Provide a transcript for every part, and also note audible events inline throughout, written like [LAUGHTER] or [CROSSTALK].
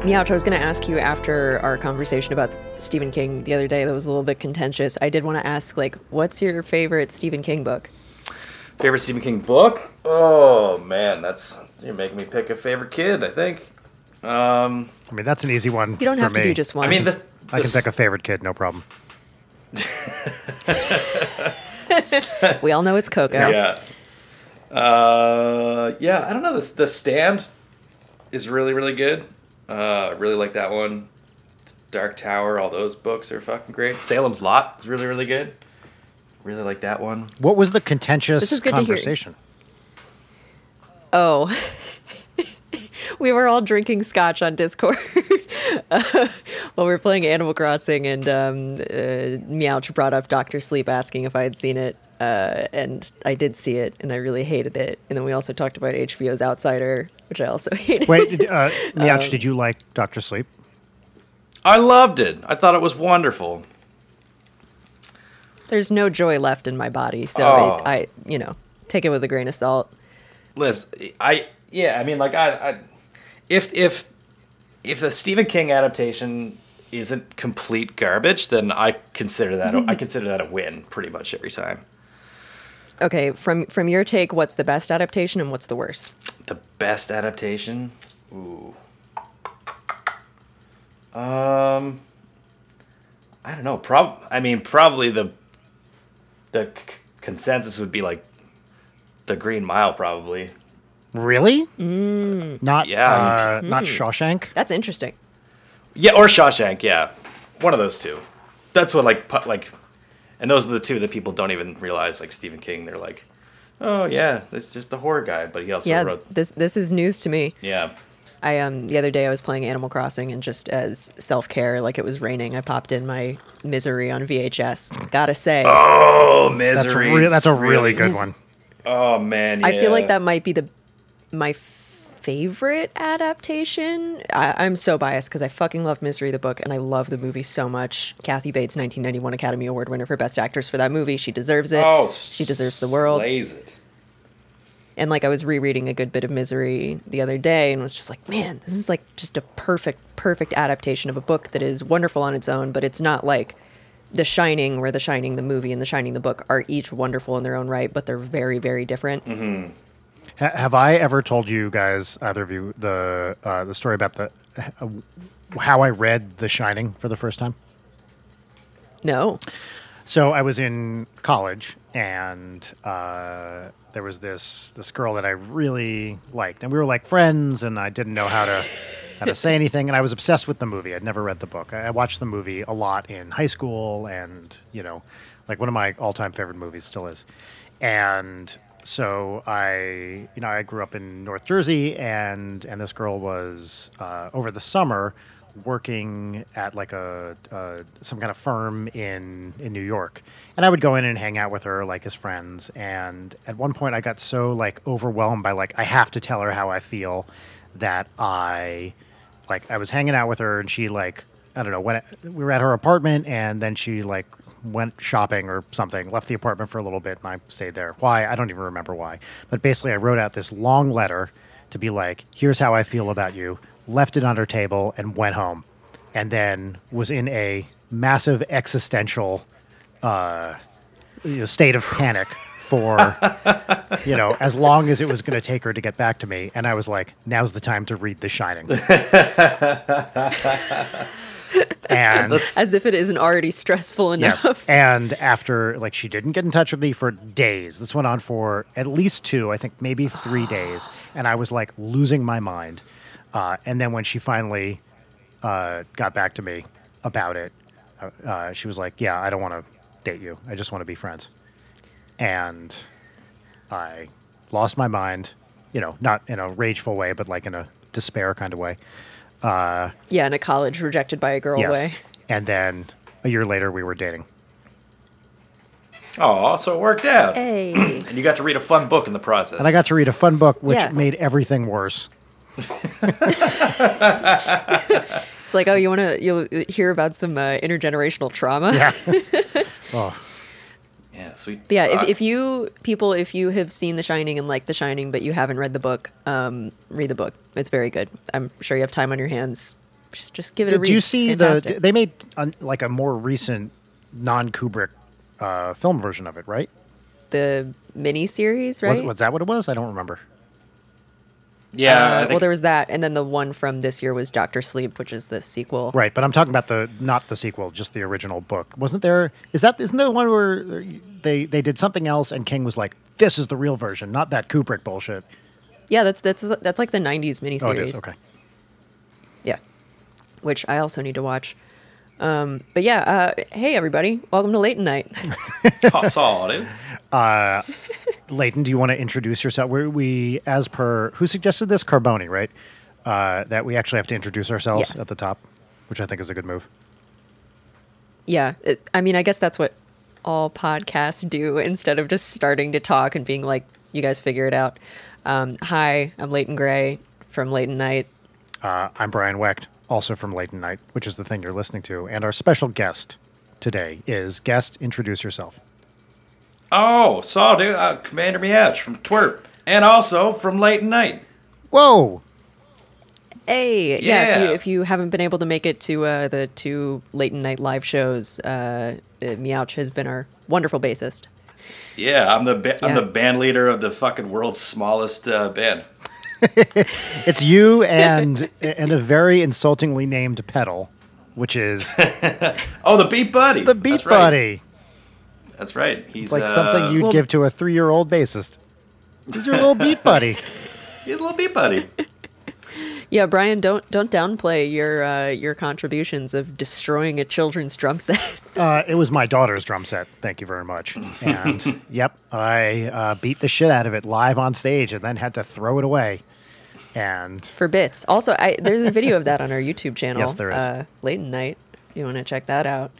Meouch, I was going to ask you after our conversation about Stephen King the other day that was a little bit contentious. I did want to ask, like, what's your favorite Stephen King book? Favorite Stephen King book? Oh man, that's you're making me pick a favorite kid. I think. Um, I mean, that's an easy one. You don't for have to me. do just one. I mean, the, I can the pick a favorite kid, no problem. [LAUGHS] we all know it's Coco. Yeah. Uh, yeah, I don't know. The, the Stand is really, really good. Uh, I really like that one. Dark Tower, all those books are fucking great. Salem's Lot is really, really good. Really like that one. What was the contentious This is good to hear. conversation? Oh. [LAUGHS] we were all drinking scotch on Discord [LAUGHS] uh, while we were playing Animal Crossing, and um, uh, Meouch brought up Doctor Sleep asking if I had seen it. Uh, and I did see it, and I really hated it. And then we also talked about HBO's Outsider, which I also [LAUGHS] hated. Wait, did, uh, Meouch, [LAUGHS] Um, did you like Doctor Sleep? I loved it. I thought it was wonderful. There's no joy left in my body, so Oh. it, I, you know, take it with a grain of salt. Liz, I yeah, I mean, like I, I if if if the Stephen King adaptation isn't complete garbage, then I consider that I [LAUGHS] consider that a win pretty much every time. Okay, from from your take, what's the best adaptation and what's the worst? The best adaptation, ooh, um, I don't know. Prob, I mean, probably the the c- consensus would be like the Green Mile, probably. Really? Mm. Not Yeah. uh, not Shawshank. That's interesting. Yeah, or Shawshank. Yeah, one of those two. That's what like pu- like, and those are the two that people don't even realize. Like Stephen King, they're like, oh yeah, this is just a horror guy, but he also yeah, wrote. this this is news to me. Yeah, I um the other day I was playing Animal Crossing and just as self care, like it was raining, I popped in my Misery on VHS. Gotta say, oh That's a, misery. re- that's a really good one. Oh man, yeah. I feel like that might be the my favorite adaptation. I, I'm so biased because I fucking love Misery the book and I love the movie so much. Kathy Bates, 1991 Academy Award winner for Best Actress for that movie. She deserves it. Oh, she deserves the world. Slays it. And like I was rereading a good bit of Misery the other day and was just like, man, this is like just a perfect, perfect adaptation of a book that is wonderful on its own, but it's not like The Shining, where The Shining, the movie, and The Shining, the book are each wonderful in their own right, but they're very, very different. Mm-hmm. Ha- have I ever told you guys, either of you, the uh, the story about the uh, how I read The Shining for the first time? No. So I was in college, and uh, there was this this girl that I really liked, and we were like friends, and I didn't know how to how to say anything, and I was obsessed with the movie. I'd never read the book. I, I watched the movie a lot in high school, and you know, like one of my all time favorite movies still is. And so I, you know, I grew up in North Jersey, and and this girl was uh, over the summer working at like a, uh some kind of firm in in New York, and I would go in and hang out with her like as friends. And at one point, I got so like overwhelmed by like I have to tell her how I feel that I like I was hanging out with her, and she like I don't know when we were at her apartment, and then she like went shopping or something, left the apartment for a little bit, and I stayed there. Why? I don't even remember why. But basically, I wrote out this long letter to be like, here's how I feel about you, left it on her table, and went home. And then was in a massive existential uh, state of panic for, [LAUGHS] you know, as long as it was going to take her to get back to me. And I was like, now's the time to read The Shining. [LAUGHS] and As if it isn't already stressful enough. Yes. And after, like, she didn't get in touch with me for days. This went on for at least two, I think maybe three [SIGHS] days. And I was like losing my mind. Uh, and then when she finally uh, got back to me about it, uh, uh, she was like, Yeah, I don't want to date you. I just want to be friends. And I lost my mind, you know, not in a rageful way, but like in a despair kind of way. Yeah, in a college rejected by a girl Yes. way. And then a year later, we were dating. Oh, so it worked out, Hey. [CLEARS THROAT] and you got to read a fun book in the process. And I got to read a fun book, which Yeah. made everything worse. [LAUGHS] It's like, oh, you want to you'll hear about some uh, intergenerational trauma? Yeah. [LAUGHS] oh, Yeah, sweet. But yeah, if, if you people, if you have seen The Shining and like The Shining, but you haven't read the book, um, read the book. It's very good. I'm sure you have time on your hands. Just, just give it a read. Did you see the? They made a, like a more recent non-Kubrick uh, film version of it, right? the mini series, Was, right? was that what it was? I don't remember. Yeah, Uh, think, well, there was that, and then the one from this year was Doctor Sleep, which is the sequel. Right, but I'm talking about the not the sequel, just the original book. Wasn't there? Is that isn't there the one where they they did something else and King was like, "This is the real version, not that Kubrick bullshit." Yeah, that's that's that's like the '90s miniseries. Oh, it is okay. Yeah, which I also need to watch. Um, but yeah, uh, hey everybody, welcome to Late Night. [LAUGHS] saw dude. Leighton, do you want to introduce yourself? We, we as per who suggested this, Carboni, right? Uh, that we actually have to introduce ourselves Yes. at the top, which I think is a good move. yeah, it, I mean, I guess that's what all podcasts do instead of just starting to talk and being like, "You guys figure it out." Um, hi, I'm Leighton Gray from Late Night. Uh, I'm Brian Wecht, also from Leighton Night, which is the thing you're listening to, and our special guest today is guest. Introduce yourself. Oh, saw dude. Uh, Commander Meouch from TWRP, and also from Late Night. Whoa! Hey, yeah. If, you, if you haven't been able to make it to uh, the two late night live shows, uh, uh, Meouch has been our wonderful bassist. Yeah, I'm the ba- I'm the band leader of the fucking world's smallest uh, band. [LAUGHS] It's you and and a very insultingly named pedal, which is [LAUGHS] Oh, the Beat Buddy. the Beat That's right. Buddy. That's right. He's It's like uh, something you'd Well- give to a three-year-old bassist. He's your little Beat Buddy. [LAUGHS] He's a little Beat Buddy. Yeah, Brian, don't don't downplay your uh, your contributions of destroying a children's drum set. [LAUGHS] Uh, it was my daughter's drum set. Thank you very much. And [LAUGHS] yep, I uh, beat the shit out of it live on stage, and then had to throw it away. And for bits. Also, I, there's a video of that on our YouTube channel. Yes, there is. Uh, late at night. If you want to check that out.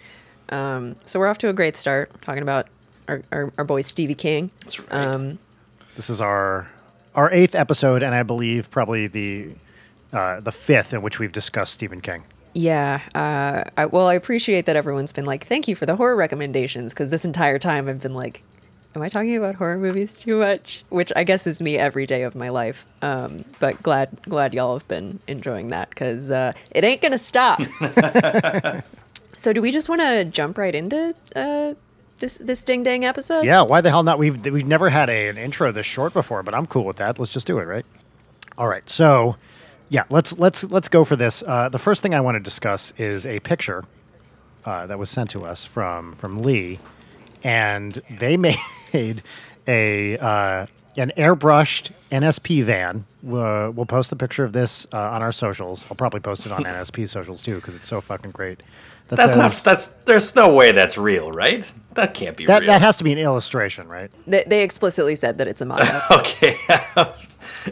Um, so we're off to a great start talking about our, our, our boy Stevie King. That's right. Um, this is our our eighth episode, and I believe probably the uh, the fifth in which we've discussed Stephen King. yeah. Uh, I, well, I appreciate that everyone's been like, thank you for the horror recommendations because this entire time I've been like, am I talking about horror movies too much? Which I guess is me every day of my life. Um, but glad glad y'all have been enjoying that because uh, it ain't gonna stop. [LAUGHS] so do we just want to jump right into uh, this this ding dang episode? Yeah, why the hell not? We've we've never had a, an intro this short before, but I'm cool with that. Let's just do it, right? All right. So, yeah, let's let's let's go for this. Uh, the first thing I want to discuss is a picture uh, that was sent to us from from Lee, and they [LAUGHS] made a uh, an airbrushed NSP van. Uh, we'll post the picture of this uh, on our socials. I'll probably post it on [LAUGHS] NSP socials too because it's so fucking great. That That's not. That's. There's no way that's real, right? That can't be that real. that has to be an illustration, right? They, they explicitly said that it's a mock-up, [LAUGHS] okay.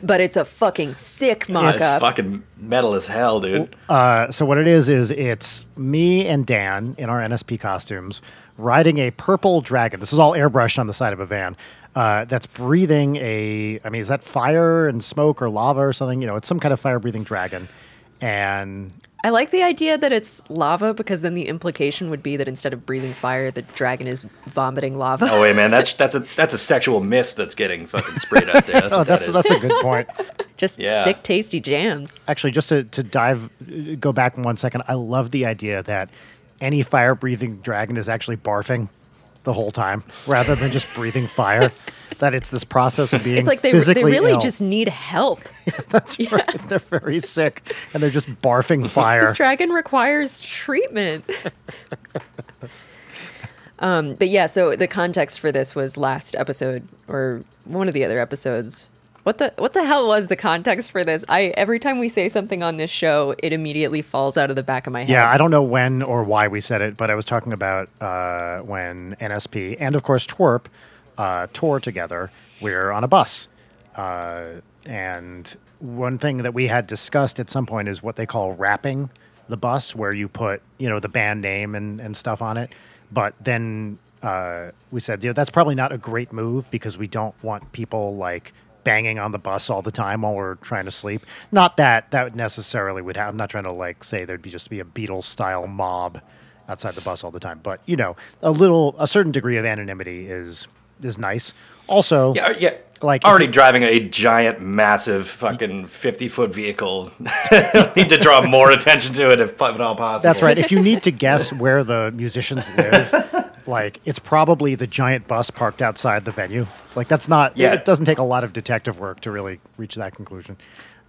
But it's a fucking sick It's mock-up. fucking metal as hell, dude. Uh, so what it is is it's me and Dan in our NSP costumes riding a purple dragon. This is all airbrushed on the side of a van. Uh, that's breathing a. I mean, is that fire and smoke or lava or something? You know, it's some kind of fire-breathing dragon. And I like the idea that it's lava because then the implication would be that instead of breathing fire, the dragon is vomiting lava. Oh wait, man, that's [LAUGHS] that's a that's a sexual mist that's getting fucking sprayed out there. That's [LAUGHS] oh, what that's that is. that's a good point. [LAUGHS] Just Yeah. sick, tasty jams. Actually, just to to dive, go back one second. I love the idea that any fire-breathing dragon is actually barfing the whole time rather than just breathing fire. [LAUGHS] That it's this process of being It's like they, they really ill. just need help. [LAUGHS] That's right. They're very sick and they're just barfing [LAUGHS] fire. This dragon requires treatment. um, but yeah, so the context for this was last episode or one of the other episodes. What the what the hell was the context for this? I every time we say something on this show, it immediately falls out of the back of my head. Yeah, I don't know when or why we said it, but I was talking about uh, when NSP and of course TWRP uh, tour together. We're on a bus, uh, and one thing that we had discussed at some point is what they call wrapping the bus, where you put you know the band name and, and stuff on it. But then uh, we said, you know, that's probably not a great move because we don't want people like banging on the bus all the time while we're trying to sleep. Not that that necessarily would have. I'm not trying to like say there'd be just be a Beatles style mob outside the bus all the time. But you know, a little, a certain degree of anonymity is is nice. Also, Yeah, uh, yeah. Like, already you- driving a giant, massive, fucking fifty-foot vehicle. [LAUGHS] Need to draw more attention to it if at all possible. That's right. If you need to guess where the musicians live, [LAUGHS] like it's probably the giant bus parked outside the venue. Like that's not. Yeah. It doesn't take a lot of detective work to really reach that conclusion.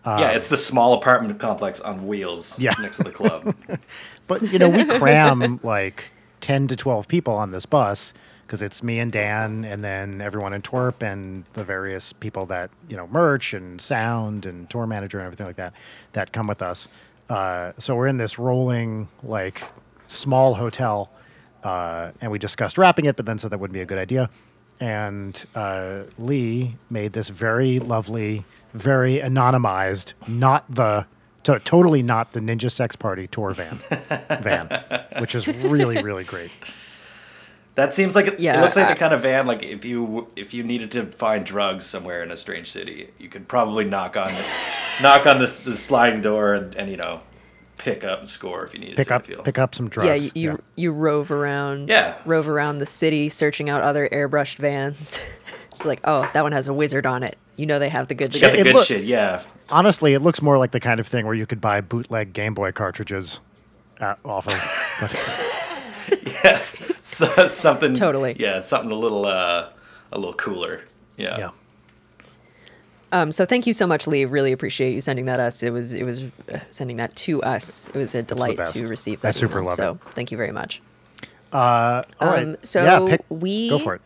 yeah, it's the small apartment complex on wheels Yeah. next to the club. [LAUGHS] But you know, we [LAUGHS] cram like ten to twelve people on this bus because it's me and Dan, and then everyone in TWRP and the various people that you know, merch and sound and tour manager and everything like that, that come with us. Uh, so we're in this rolling like small hotel, uh, and we discussed wrapping it, but then said that wouldn't be a good idea. And uh, Lee made this very lovely, very anonymized, not the to, totally not the Ninja Sex Party tour van, [LAUGHS] van, which is really really great. That seems like it, Yeah, it looks like I- the kind of van like if you if you needed to find drugs somewhere in a strange city, you could probably knock on knock on the, the sliding door and, and you know pick up and score if you need Pick to. I up feel. pick up some drugs. yeah, you, you you rove around. Yeah. Rove around the city, searching out other airbrushed vans. [LAUGHS] it's like, oh, that one has a wizard on it. You know they have the good They got shit. the good look- shit, yeah. Honestly, it looks more like the kind of thing where you could buy bootleg Game Boy cartridges uh, off of. But [LAUGHS] Yes, [LAUGHS] so, something Totally. Yeah, something a little uh, a little cooler. Yeah. yeah. Um, so thank you so much, Lee. Really appreciate you sending that us. It was it was uh, sending that to us. It was a delight to receive. I That super email. love so thank you very much. All right. Um, so yeah, pick, we- go for it.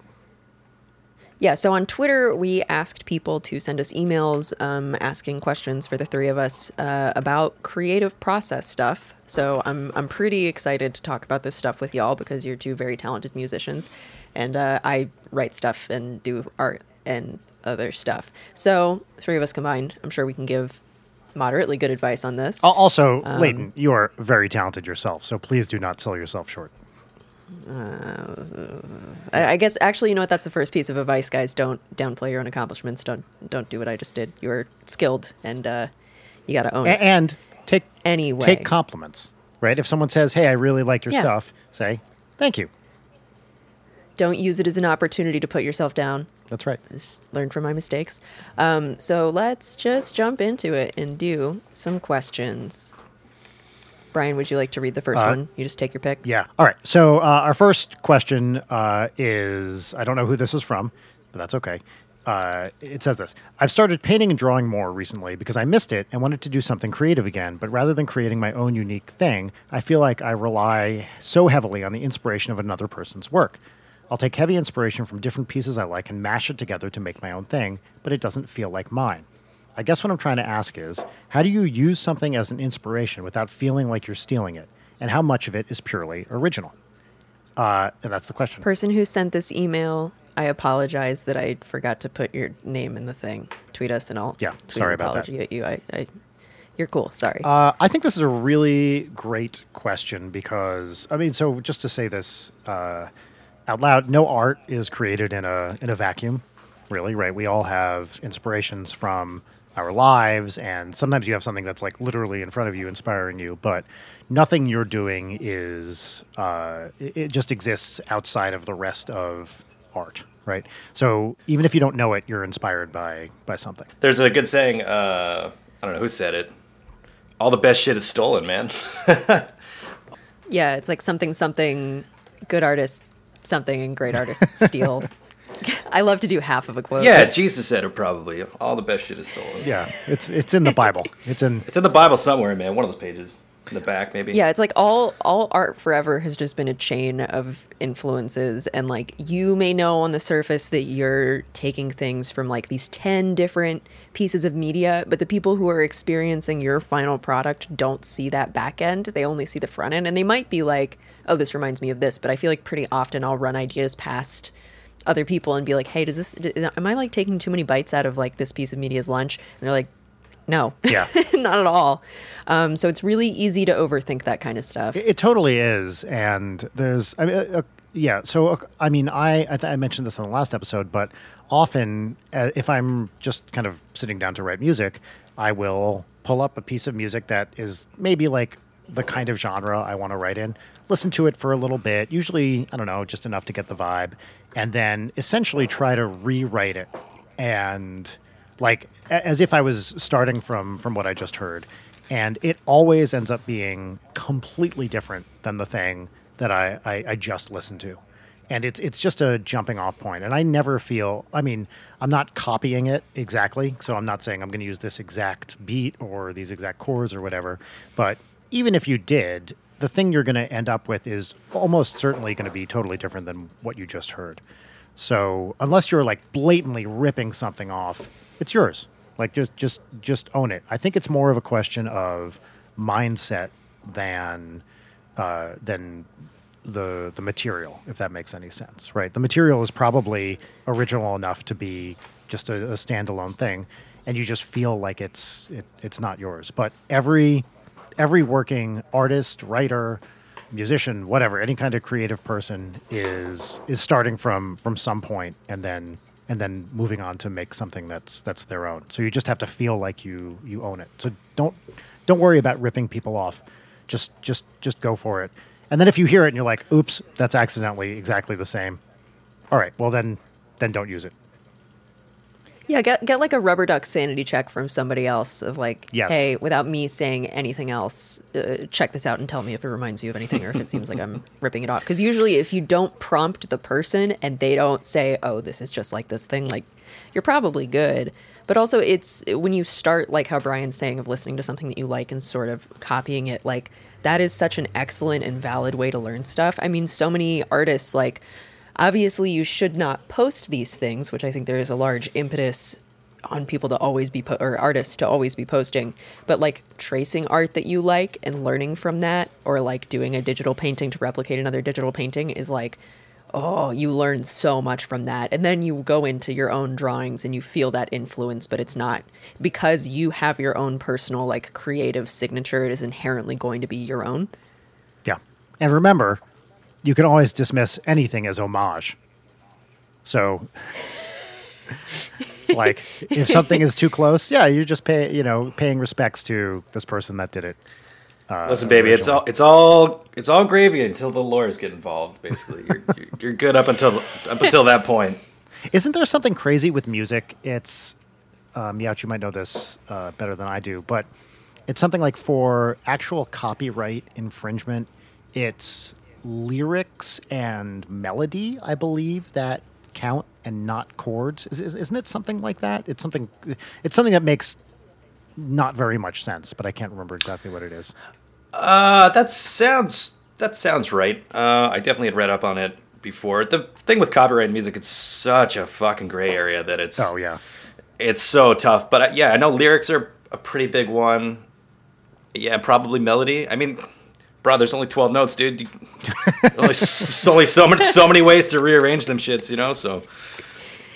Yeah, so on Twitter, we asked people to send us emails um, asking questions for the three of us uh, about creative process stuff. So I'm, I'm pretty excited to talk about this stuff with y'all because you're two very talented musicians. And uh, I write stuff and do art and other stuff. So, three of us combined, I'm sure we can give moderately good advice on this. Also, Um, Leighton, you are very talented yourself, so please do not sell yourself short. I, I guess actually, you know what? That's the first piece of advice, guys. Don't downplay your own accomplishments. Don't don't do what I just did. You're skilled, and uh, you got to own A- it. and take Anyway. take compliments, right? If someone says, "Hey, I really like your Yeah. stuff," say, "Thank you." Don't use it as an opportunity to put yourself down. That's right. Just learn from my mistakes. Um, so let's just jump into it and do some questions. Brian, would you like to read the first Uh, one? You just take your pick. Yeah. All right. So uh, our first question uh, is I don't know who this is from, but that's okay. Uh, it says this I've started painting and drawing more recently because I missed it and wanted to do something creative again. But rather than creating my own unique thing, I feel like I rely so heavily on the inspiration of another person's work. I'll take heavy inspiration from different pieces I like and mash it together to make my own thing, but it doesn't feel like mine. I guess what I'm trying to ask is how do you use something as an inspiration without feeling like you're stealing it? And how much of it is purely original? Uh, and that's the question. Person who sent this email, I apologize that I forgot to put your name in the thing. Tweet us and I'll Yeah, tweet sorry about that. apology at you. I, I, you're cool. Sorry. Uh, I think this is a really great question because I mean, so just to say this uh, out loud, no art is created in a in a vacuum, really, right? We all have inspirations from our lives, and sometimes you have something that's like literally in front of you, inspiring you, but nothing you're doing is uh, it, it just exists outside of the rest of art, right? So even if you don't know it, you're inspired by by something. There's a good saying. Uh, I don't know who said it. All the best shit is stolen, man. [LAUGHS] yeah, it's like something, something, good artists, something, and great artists [LAUGHS] steal. I love to do half of a quote. yeah, Jesus said it probably. All the best shit is stolen. Yeah, it's it's in the Bible. It's in It's in the Bible somewhere, man. One of those pages in the back, maybe. Yeah, it's like all all art forever has just been a chain of influences and like you may know on the surface that you're taking things from like these 10 different pieces of media, but the people who are experiencing your final product don't see that back end. They only see the front end and they might be like, "Oh, this reminds me of this," but I feel like pretty often I'll run ideas past other people and be like, "Hey, does this am I like taking too many bites out of like this piece of media's lunch?" And they're like, "No." Yeah. [LAUGHS] not at all. Um, so it's really easy to overthink that kind of stuff. It, it totally is, and there's, I mean, uh, uh, yeah. So uh, I mean, I I, th- I mentioned this in the last episode, but often uh, if I'm just kind of sitting down to write music, I will pull up a piece of music that is maybe like the kind of genre I want to write in, listen to it for a little bit, usually, I don't know, just enough to get the vibe, and then essentially try to rewrite it and like as if I was starting from from what I just heard. And it always ends up being completely different than the thing that I, I, I just listened to. And it's it's just a jumping off point. And I never feel I mean, I'm not copying it exactly, so I'm not saying I'm gonna use this exact beat or these exact chords or whatever. But even if you did, the thing you're gonna end up with is almost certainly gonna be totally different than what you just heard. So unless you're like blatantly ripping something off, it's yours. Like just just just own it. I think it's more of a question of mindset than uh, than the the material, if that makes any sense, right? The material is probably original enough to be just a, a standalone thing, and you just feel like it's it, it's not yours. But every every working artist, writer, musician, whatever, any kind of creative person is is starting from from some point and then and then moving on to make something that's that's their own. So you just have to feel like you you own it. So don't don't worry about ripping people off. Just just just go for it. And then if you hear it and you're like, "Oops, that's accidentally exactly the same." All right, well then then don't use it. Yeah, get get like a rubber duck sanity check from somebody else of like, Yes. hey, without me saying anything else, uh, check this out and tell me if it reminds you of anything or if it seems like I'm [LAUGHS] ripping it off. Because usually, if you don't prompt the person and they don't say, oh, this is just like this thing, like you're probably good. But also, it's when you start like how Brian's saying of listening to something that you like and sort of copying it, like that is such an excellent and valid way to learn stuff. I mean, so many artists like obviously you should not post these things which i think there is a large impetus on people to always be po- or artists to always be posting but like tracing art that you like and learning from that or like doing a digital painting to replicate another digital painting is like oh you learn so much from that. And then you go into your own drawings and you feel that influence but it's not. Because you have your own personal like creative signature it is inherently going to be your own. Yeah. And remember, you can always dismiss anything as homage. So, like, if something is too close, yeah, you're just pay, you know, paying respects to this person that did it. Listen, baby, it's all it's all it's all gravy until the lawyers get involved. Basically, you're, [LAUGHS] you're, you're good up until up until that point. Isn't there something crazy with music? It's, um, you might know this uh, better than I do, but it's something like for actual copyright infringement, it's lyrics and melody, I believe, that count and not chords. Is, is, isn't it something like that? It's something. It's something that makes not very much sense, but I can't remember exactly what it is. Uh, that sounds that sounds right. Uh, I definitely had read up on it before. The thing with copyright music, it's such a fucking gray area that it's Oh yeah, it's so tough. But uh, yeah, I know lyrics are a pretty big one. Yeah, probably melody. I mean, bro, there's only twelve notes, dude. You- only, so many so many ways to rearrange them shits, you know. So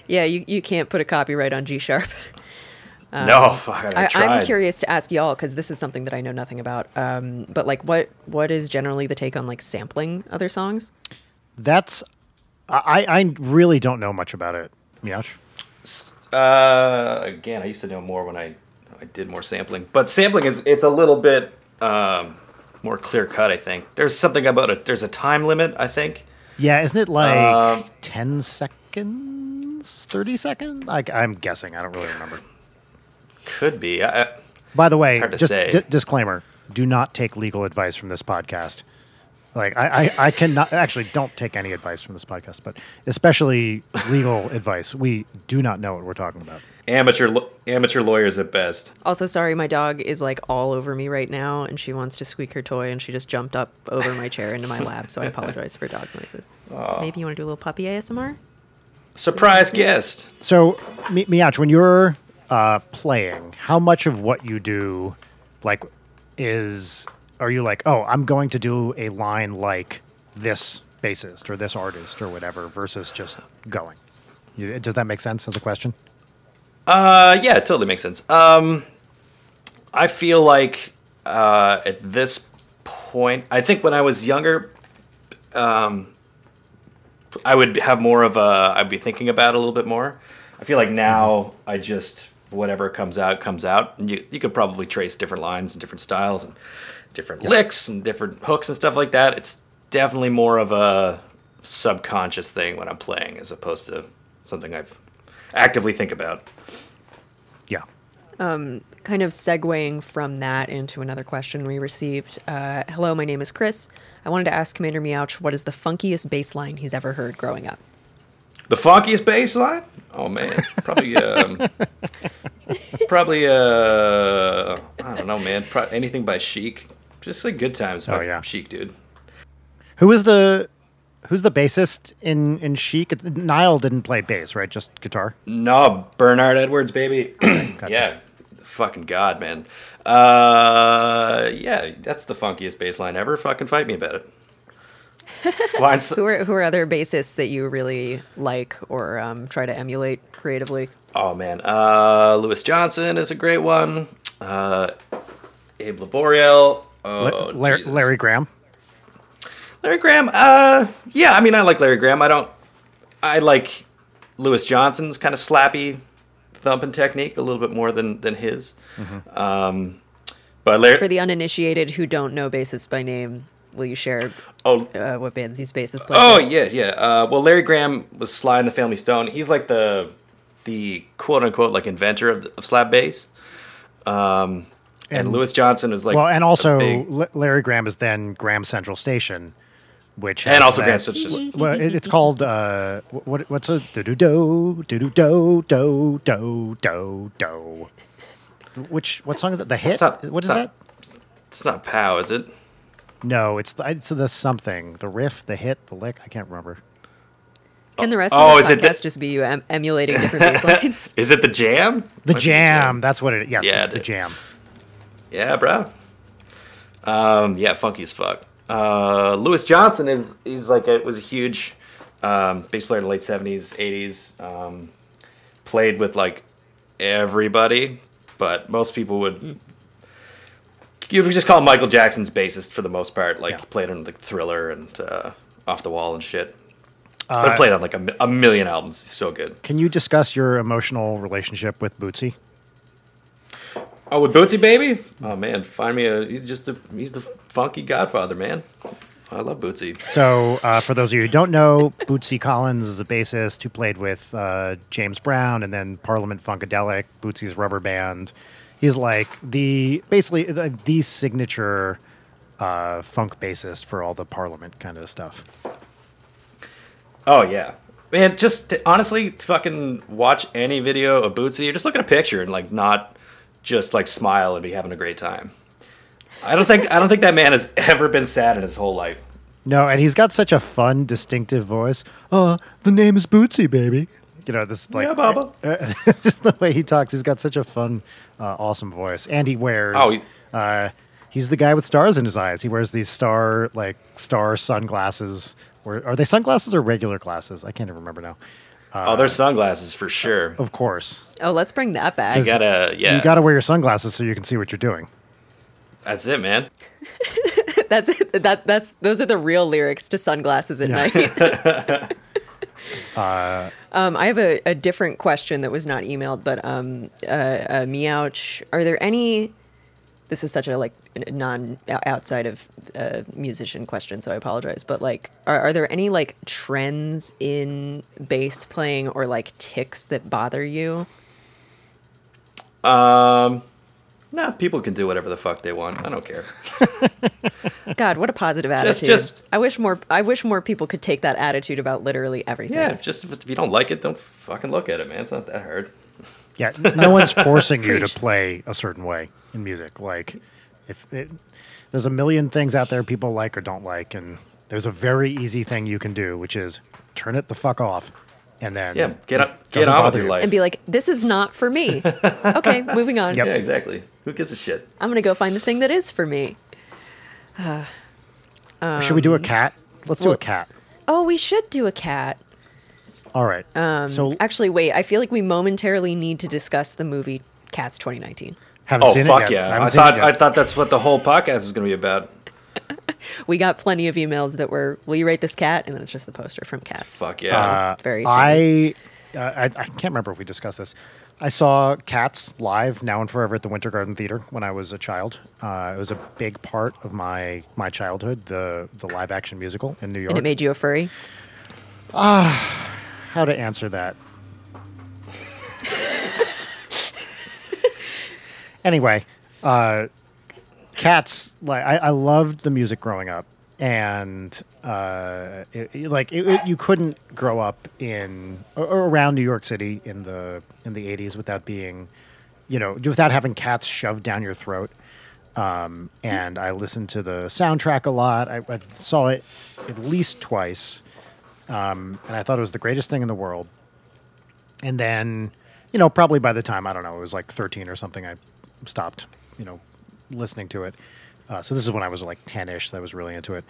yeah you, you can't put a copyright on g sharp [LAUGHS] no, fuck, I, I, tried. I'm curious to ask y'all because this is something that I know nothing about. Um, but like, what what is generally the take on like sampling other songs? that's. I, I really don't know much about it, Meouch. Uh, again, I used to know more when I I did more sampling, but sampling is it's a little bit um, more clear cut. I think there's something about it. There's a time limit. I think. Yeah, isn't it like Um, 10 seconds? 30 seconds? I, I'm guessing. I don't really remember. Could be. I, By the way, hard to just say. di- disclaimer do not take legal advice from this podcast. Like, I, I, I cannot actually don't take any advice from this podcast, but especially legal [LAUGHS] advice. We do not know what we're talking about. Amateur amateur lawyers at best. Also, sorry, my dog is like all over me right now, and she wants to squeak her toy, and she just jumped up over my chair into my lap. So I apologize for dog noises. Maybe you want to do a little puppy ASMR? Surprise guest. So, Mi- Meouch, when you're uh, playing, how much of what you do, like, is are you like, oh, I'm going to do a line like this bassist or this artist or whatever, versus just going? You, does that make sense as a question? Uh, yeah, it totally makes sense. Um, I feel like uh, at this point, I think when I was younger, um, I would have more of a. I'd be thinking about it a little bit more. I feel like now I just whatever comes out comes out. And you you could probably trace different lines and different styles and different licks and different hooks and stuff like that. It's definitely more of a subconscious thing when I'm playing as opposed to something I've actively think about. Yeah. kind of segueing from that into another question we received. Uh, Hello, my name is Chris. I wanted to ask Commander Meouch what is the funkiest bass line he's ever heard growing up? The funkiest bass line? Oh man, probably um, [LAUGHS] probably uh, I don't know, man. Pro- anything by Chic. Just like good times by Oh, yeah. Chic, dude. Who is the who's the bassist in in Chic? It's- Nile didn't play bass, right? Just guitar. No, Bernard Edwards, baby. [CLEARS THROAT] yeah, fucking god, man. Uh, yeah, that's the funkiest bass line ever. Fucking fight me about it. [LAUGHS] Find Who are who are other bassists that you really like or um, try to emulate creatively? oh man, uh, Louis Johnson is a great one. Uh, Abe Laboriel. Oh, La- Larry, Jesus. Larry Graham. Larry Graham. Uh, yeah, I mean, I like Larry Graham. I don't. I like Louis Johnson's kind of slappy thumping technique a little bit more than than his. Um, but Larry. For the uninitiated who don't know bassists by name, will you share oh, uh, what bands these bassists play? oh for? yeah, yeah. Uh, well, Larry Graham was Sly and the Family Stone. He's like the the quote unquote like inventor of, of slap bass. Um, and, And- Louis Johnson is like well, and also big- La- Larry Graham is then Graham Central Station, which and also that- Graham such just [LAUGHS] Well, it, it's called uh, what? What's a do do do do do do do do do do? Which what song is it? The hit? It's not- what it's is not- that? it's not pow, is it? No, it's the, it's the something. The riff, the hit, the lick. I can't remember. Can the rest Oh, of is this it the- just be you em- emulating different bass [LAUGHS] lines? Is it the jam? The Might be jam. That's what it. Yes, Yeah, it's the jam. Yeah, bro. Um, yeah, funky as fuck. Uh, Louis Johnson is he's like a, was a huge um, bass player in the late seventies, eighties. Um, played with like everybody, but most people would you would just call him Michael Jackson's bassist for the most part. Like Yeah. played on like Thriller and uh, Off the Wall and shit. Uh, but played on like a, a million albums. He's so good. Can you discuss your emotional relationship with Bootsy? Oh, with Bootsy Baby? Oh man, find me a. He's just a. He's the funky Godfather, man. I love Bootsy. So, uh, for those of you who don't know, Bootsy Collins is a bassist who played with uh, James Brown and then Parliament Funkadelic, Bootsy's rubber band. He's like the basically the, the signature uh, funk bassist for all the Parliament kind of stuff. Oh yeah, man. Just to, honestly, to fucking watch any video of Bootsy, or just look at a picture and like not just like smile and be having a great time. I don't think I don't think that man has ever been sad in his whole life. No, and he's got such a fun, distinctive voice. Uh, the name is Bootsy, baby. You know, this like yeah, Baba. [LAUGHS] just the way he talks. He's got such a fun, uh, awesome voice, and he wears. Oh, he- uh, he's the guy with stars in his eyes. He wears these star like star sunglasses. Or are they sunglasses or regular glasses? I can't even remember now. oh, they're sunglasses for sure. Of course, Oh, let's bring that back. You gotta, yeah. you got to wear your sunglasses so you can see what you're doing. That's it, man. [LAUGHS] that's it. that. That's those are the real lyrics to "Sunglasses at Night." [LAUGHS] [LAUGHS] um, I have a, a different question that was not emailed, but um, uh, uh, Meouch, are there any? This is such a like non outside of uh, musician question, so I apologize. But like, are, are there any like trends in bass playing or like ticks that bother you? Um, nah, people can do whatever the fuck they want. I don't care. [LAUGHS] God, what a positive attitude! just- I wish more. I wish more people could take that attitude about literally everything. Yeah, just if, if you don't like it, don't fucking look at it, man. It's not that hard. Yeah, no one's [LAUGHS] forcing you to play a certain way in music. Like, if it, there's a million things out there people like or don't like, and there's a very easy thing you can do, which is turn it the fuck off, and then Yeah, get up, get doesn't on with your you. life. and be like, "This is not for me." [LAUGHS] okay, moving on. Yep. yeah, exactly. Who gives a shit? I'm gonna go find the thing that is for me. [SIGHS] uh Should we do a cat? Let's do a cat. Oh, we should do a cat. All right. Um, so Actually, wait. I feel like we momentarily need to discuss the movie Cats 2019. haven't Oh seen fuck it yet. yeah! haven't I thought. I thought that's what the whole podcast was going to be about. [LAUGHS] We got plenty of emails that were, "Will you rate this cat?" And then it's just the poster from Cats. Fuck yeah! Uh, Very I, uh, I I can't remember if we discussed this, I saw Cats live now and forever at the Winter Garden Theater when I was a child. Uh, it was a big part of my my childhood. The the live action musical in New York. And it made you a furry. Ah, how to answer that? [LAUGHS] anyway, uh, Cats. Like I, I loved the music growing up, and uh, it, it- like it, it- you couldn't grow up in or, around New York City in the in the '80s without being, you know, without having Cats shoved down your throat. Um, and I listened to the soundtrack a lot. I, I saw it at least twice and I thought it was the greatest thing in the world. And then, you know, probably by the time I don't know, it was like 13 or something, I stopped, you know, listening to it. Uh, so this is when I was like 10ish. that I was really into it.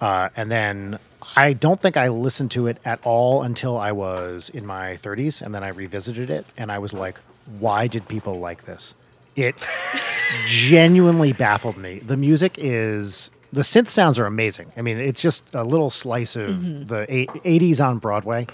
Uh, and then I don't think I listened to it at all until I was in my 30s, and then I revisited it, and I was like, why did people like this? It [LAUGHS] genuinely baffled me. The music is the synth sounds are amazing. I mean, it's just a little slice of the eight, 80s on Broadway.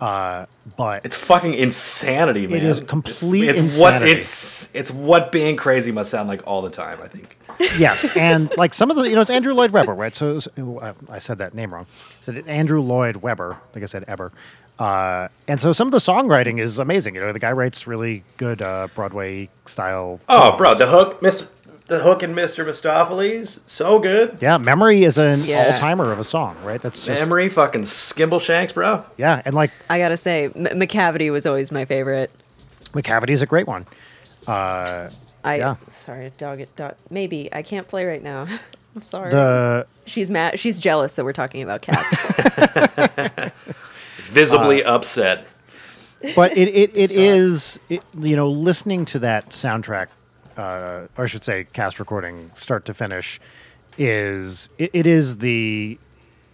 Uh, but It's fucking insanity, man. It's- complete it's, what insanity. it's it's what being crazy must sound like all the time. I think. yes, [LAUGHS] and like some of the, you know, it's Andrew Lloyd Webber, right? So it I said that name wrong. I said Andrew Lloyd Webber. Think I said Eber. Uh, and so some of the songwriting is amazing. You know, the guy writes really good uh, Broadway style. Oh, songs. bro, the hook, Mister, the hook in Mister Mistoffelees, so good. yeah, memory is an Yeah. all timer of a song, right? That's just Memory, fucking Skimbleshanks, bro. yeah, and like I gotta say, M- Macavity was always my favorite. Macavity is a great one. Uh, I Yeah. sorry, dog it dog. Maybe I can't play right now. [LAUGHS] I'm sorry. The she's mad. She's jealous that we're talking about cats. [LAUGHS] [LAUGHS] Visibly uh, upset. but it it, it is it, you know listening to that soundtrack uh, or I should say cast recording start to finish is it, it is the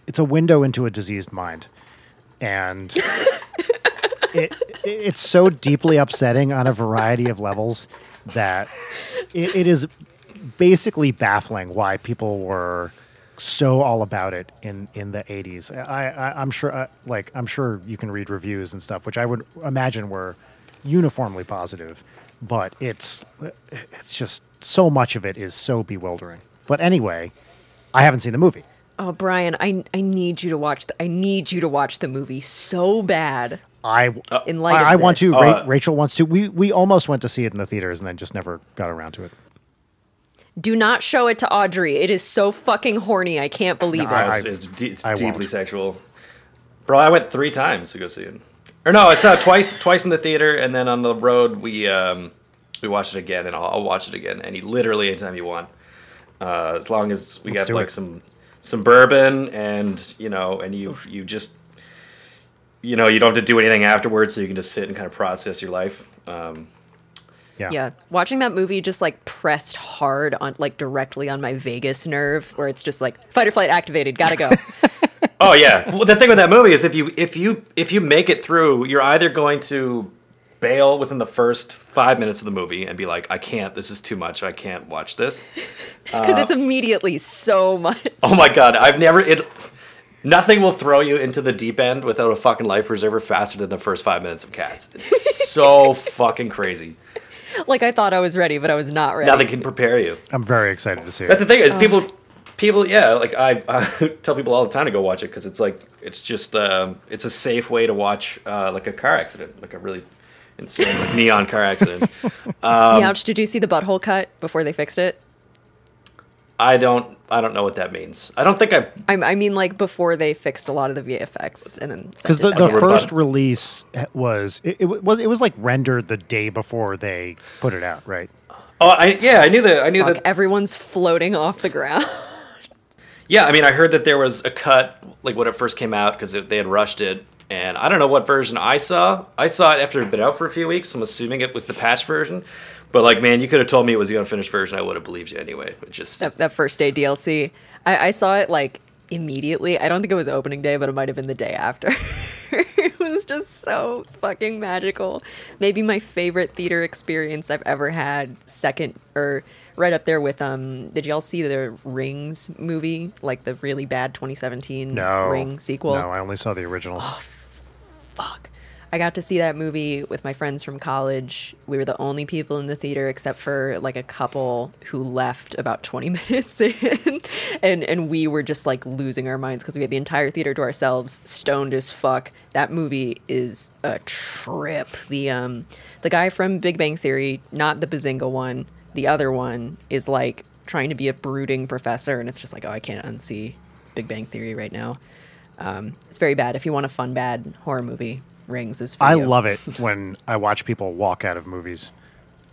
it's a window into a diseased mind. And [LAUGHS] it, it's so deeply upsetting on a variety of levels that it, it is basically baffling why people were so all about it in in the 80s i, I i'm sure uh, like i'm sure you can read reviews and stuff which i would imagine were uniformly positive but it's it's just so much of it is so bewildering but anyway i haven't seen the movie oh, Brian, I I need you to watch. The, I need you to watch the movie so bad. I In light of I, I want this. to. Ra- Uh, Rachel wants to. We we almost went to see it in the theaters and then just never got around to it. Do not show it to Audrey. It is so fucking horny. I can't believe No, it. I- it's, it's, it's I deeply won't. sexual. Bro, I went three times to go see it. Or no, it's uh, twice twice in the theater, and then on the road we um, we watched it again, and I'll, I'll watch it again, any literally anytime you want, uh, as long as we Let's got like it. some some bourbon, and you know, and you you just you know you don't have to do anything afterwards, so you can just sit and kind of process your life. Um, Yeah. Yeah, watching that movie just like pressed hard on like directly on my vagus nerve, where it's just like fight or flight activated. Gotta go. [LAUGHS] Oh yeah. Well, the thing with that movie is if you if you if you make it through, you're either going to bail within the first five minutes of the movie and be like, I can't. This is too much. I can't watch this. [LAUGHS] because it's uh, immediately so much. Oh my god. I've never it. Nothing will throw you into the deep end without a fucking life preserver faster than the first five minutes of Cats. It's so [LAUGHS] fucking crazy. Like I thought I was ready, but I was not ready. Nothing can prepare you. I'm very excited to see That's it. the thing is people, people, yeah. Like I, I [LAUGHS] tell people all the time to go watch it because it's like it's just um, it's a safe way to watch uh, like a car accident, like a really insane like, neon car accident. [LAUGHS] Um, Ouch! Did you see the butthole cut before they fixed it? I don't, I don't know what that means. I don't think I. I, I mean, like before they fixed a lot of the VFX and then Because the, the back. Rebut- first release was it, it was it was like rendered the day before they put it out, right? Oh, I yeah, I knew that. I knew Fuck, that. everyone's floating off the ground. [LAUGHS] Yeah, I mean, I heard that there was a cut like when it first came out because they had rushed it, and I don't know what version I saw. I saw it after it had been out for a few weeks. I'm assuming it was the patch version. But like, man, you could have told me it was the unfinished version. I would have believed you anyway. It just that, that first day DLC. I, I saw it like immediately. I don't think it was opening day, but it might have been the day after. [LAUGHS] it was just so fucking magical. Maybe my favorite theater experience I've ever had. Second or right up there with um. Did y'all see the Rings movie? Like the really bad 2017 No Ring sequel. No, I only saw the originals. Fuck. I I got to see that movie with my friends from college. We were the only people in the theater except for like a couple who left about 20 [LAUGHS] minutes in. and and we were just like losing our minds because we had the entire theater to ourselves, stoned as fuck. That movie is a trip. The um the guy from Big Bang Theory, not the Bazinga one, the other one is like trying to be a brooding professor and it's just like, oh, I can't unsee Big Bang Theory right now. Um, it's very bad. If you want a fun, bad horror movie, Rings is I you. love it [LAUGHS] when I watch people walk out of movies.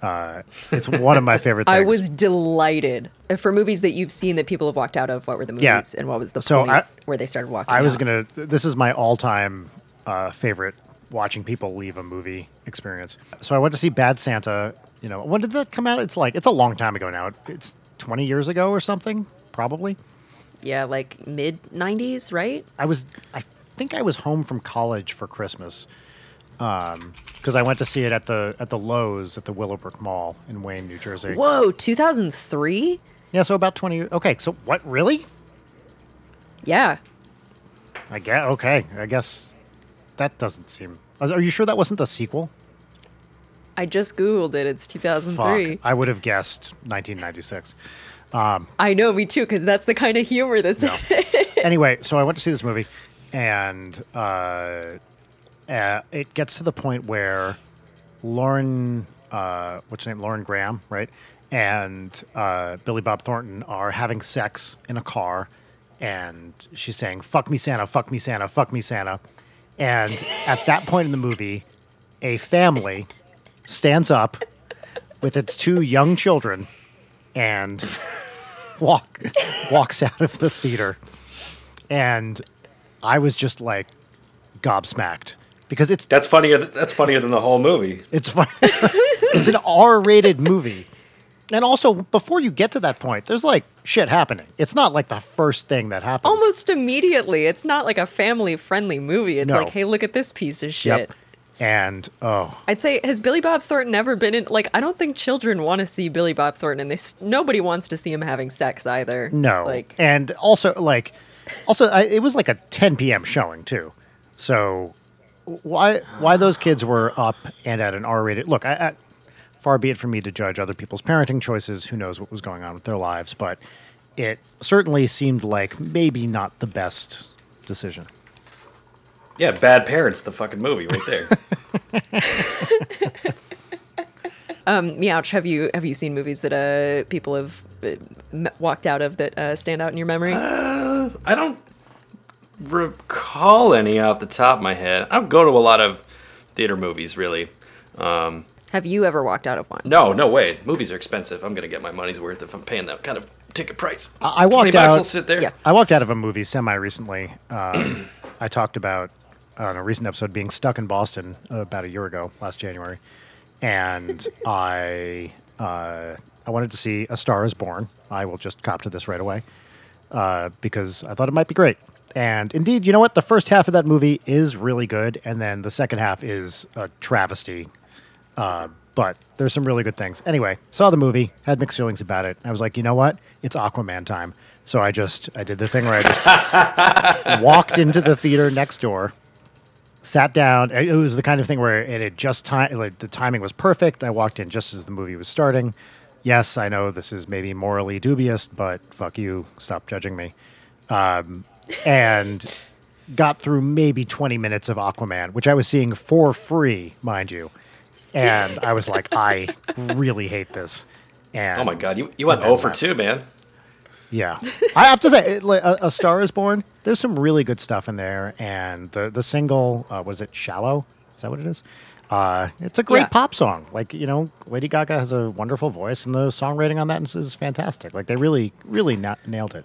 Uh, it's one of my favorite things. [LAUGHS] I was delighted Uh, for movies that you've seen that people have walked out of. What were the movies Yeah. and what was the So point I- where they started walking? I was out? gonna. This is my all-time uh, favorite watching people leave a movie experience. So I went to see Bad Santa. You know, when did that come out? It's like it's a long time ago now. It's 20 years ago or something, probably. yeah, like mid '90s, right? I was. I think I was home from college for Christmas um, because I went to see it at the at the Loews at the Willowbrook Mall in Wayne, New Jersey. Whoa, 2003. Yeah, so about 20. Okay, so what? Really? Yeah, I guess. Okay, I guess that doesn't seem. Are you sure that wasn't the sequel? I just googled it. It's 2003. Fuck, I would have guessed 1996. I know, me too, because that's the kind of humor that's in it. [LAUGHS] anyway, so I went to see this movie, and uh, uh, it gets to the point where Lauren, uh, what's her name, Lauren Graham, right, and uh, Billy Bob Thornton are having sex in a car, and she's saying "fuck me, Santa, fuck me, Santa, fuck me, Santa," and at that point in the movie, a family stands up with its two young children and walk walks out of the theater and i was just like gobsmacked because it's That's funnier. th- That's funnier than the whole movie. it's fun. [LAUGHS] it's an r-rated movie and also before you get to that point there's like shit happening it's not like the first thing that happens Almost immediately. It's not like a family friendly movie. It's No. like, hey, look at this piece of shit. yep and oh. I'd say has Billy Bob Thornton ever been in like I don't think children want to see Billy Bob Thornton and they nobody wants to see him having sex either. no. Like and also like also I, it was like a 10 p.m showing too. So why why those kids were up and at an r-rated look I, I far be it from me to judge other people's parenting choices. Who knows what was going on with their lives? But it certainly seemed like maybe not the best decision Yeah, Bad Parents, the fucking movie right there. [LAUGHS] um Meouch, have you have you seen movies that uh people have uh, walked out of that uh, stand out in your memory? I don't recall any off the top of my head. I don't go to a lot of theater movies, really. Um, have you ever walked out of one? no, no way. Movies are expensive. I'm gonna get my money's worth if I'm paying that kind of ticket price. I- I walked bucks, out- I'll sit there. Yeah. I walked out of a movie semi recently. Um, [CLEARS THROAT] I talked about on a recent episode being stuck in Boston uh, about a year ago, last January, and [LAUGHS] I uh, I wanted to see A Star Is Born. I will just cop to this right away uh, because I thought it might be great. And indeed, you know what? The first half of that movie is really good, and then the second half is a travesty. Uh, but there's some really good things. Anyway, saw the movie, had mixed feelings about it. I was like, you know what? It's Aquaman time. So I just I did the thing where I just [LAUGHS] walked into the theater next door, sat down. It was the kind of thing where it had just time like the timing was perfect. I walked in just as the movie was starting. Yes, I know this is maybe morally dubious, but fuck you, stop judging me. Um, and got through maybe 20 minutes of Aquaman, which I was seeing for free, mind you. And I was like, I [LAUGHS] really hate this. And Oh my god, you, you went 0 for 2, man. Yeah, [LAUGHS] I have to say, it, like, a, a Star Is Born. There's some really good stuff in there, and the the single uh, was it "Shallow"? Is that what it is? Uh, it's a great Yeah. pop song. Like you know, Lady Gaga has a wonderful voice, and the songwriting on that is, is fantastic. Like they really, really na- nailed it.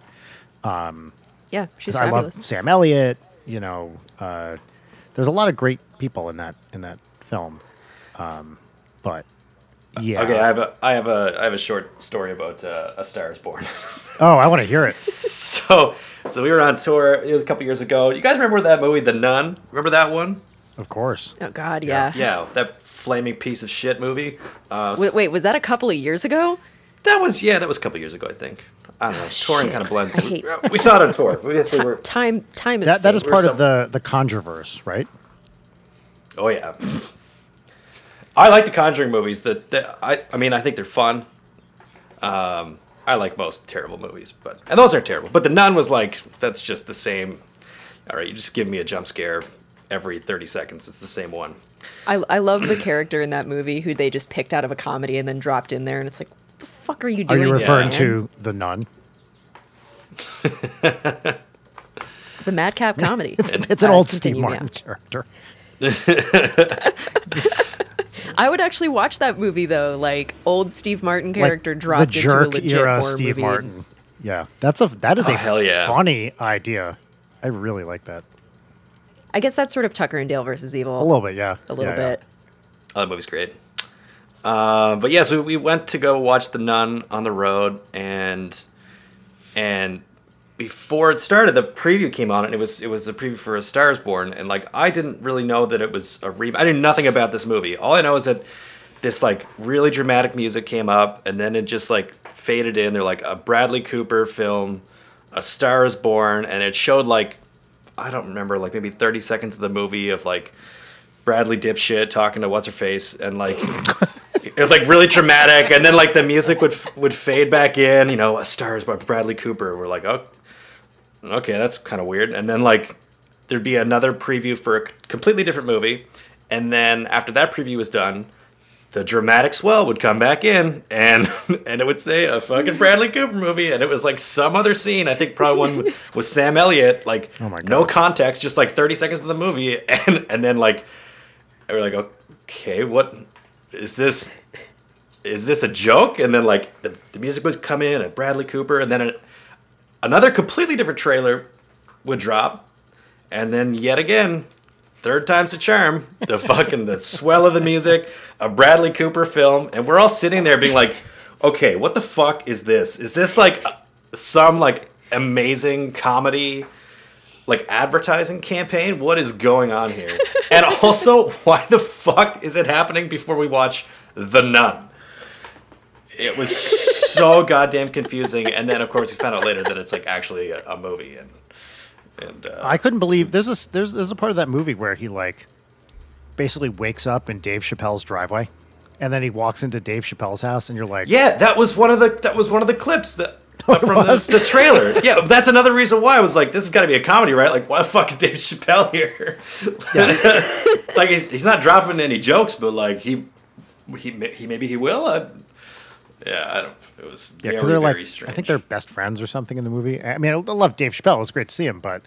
Yeah, she's 'Cause I love. Sam Elliott. You know, uh, there's a lot of great people in that in that film. Um, but yeah, Okay, I have a I have a I have a short story about uh, A Star Is Born. [LAUGHS] oh, I want to hear it. so so we were on tour. It was a couple years ago. You guys remember that movie, The Nun? Remember that one? Of course. Oh God, yeah. Yeah, that flaming piece of shit movie. Uh, Wait, wait, was that a couple of years ago? that was yeah, that was a couple of years ago, I think. I don't know. Touring shit. kind of blends. I hate- We saw it on tour. We basically were. Time, time is That that is part of the the controversy, right? Oh yeah. I like the Conjuring movies. That I I mean I think they're fun. Um, I like most terrible movies, but and those aren't terrible. But the Nun was like that's just the same. All right, you just give me a jump scare every thirty seconds. It's the same one. I, I love the character in that movie who they just picked out of a comedy and then dropped in there, and it's like, what the fuck are you doing? Are you referring man? to the nun? It's a madcap comedy. [LAUGHS] It's an Uh, old continue, Steve Martin yeah. character. [LAUGHS] [LAUGHS] I would actually watch that movie though, like old Steve Martin Like character dropped the into a jerk legit era horror Steve movie. Martin. Yeah, that's a that is Oh, a hell yeah. funny idea. I really like that. I guess that's sort of Tucker and Dale versus Evil. A little bit, yeah. A little Yeah, yeah. bit. Oh, that movie's great. Uh, but yeah, so we went to go watch The Nun on the road, and and before it started, the preview came on, and it was it was a preview for A Star Is Born, and like I didn't really know that it was a re. I knew nothing about this movie. All I know is that this like really dramatic music came up, and then it just like faded in. They're like a Bradley Cooper film, A Star Is Born, and it showed like I don't remember like maybe thirty seconds of the movie of like Bradley dipshit talking to what's her face, and like [LAUGHS] it was like really dramatic, and then like the music would would fade back in. You know, a stars by Bradley Cooper. We're like, oh, okay, that's kind of weird. And then like there'd be another preview for a completely different movie, and then after that preview was done. The dramatic swell would come back in, and [LAUGHS] and it would say a fucking Bradley Cooper movie, and it was like some other scene. I think probably one [LAUGHS] with Sam Elliott, like Oh no context, just like thirty seconds of the movie, [LAUGHS] and and then like and we're like, okay, what is this? Is this a joke? And then like the, the music would come in and Bradley Cooper, and then a, another completely different trailer would drop, and then yet again, third time's the charm. The [LAUGHS] fucking the swell of the music, a Bradley Cooper film, and we're all sitting there being like, okay, what the fuck is this? Is this like some like amazing comedy? like advertising campaign? What is going on here? [LAUGHS] and also, why the fuck is it happening before we watch The Nun? It was so goddamn confusing. And then, of course, we found out later that it's like actually a, a movie. And and uh, I couldn't believe there's a there's there's a part of that movie where he like basically wakes up in Dave Chappelle's driveway, and then he walks into Dave Chappelle's house, and you're like, yeah, that was one of the that was one of the clips that. [LAUGHS] from the, the trailer, yeah, that's another reason why I was like, "This has got to be a comedy, right?" Like, why the fuck is Dave Chappelle here? [LAUGHS] like, he's, he's not dropping any jokes, but like he he he maybe he will. I, yeah, I don't. It was yeah, very because they're very like, strange. I think they're best friends or something in the movie. I mean, I love Dave Chappelle. It was great to see him, but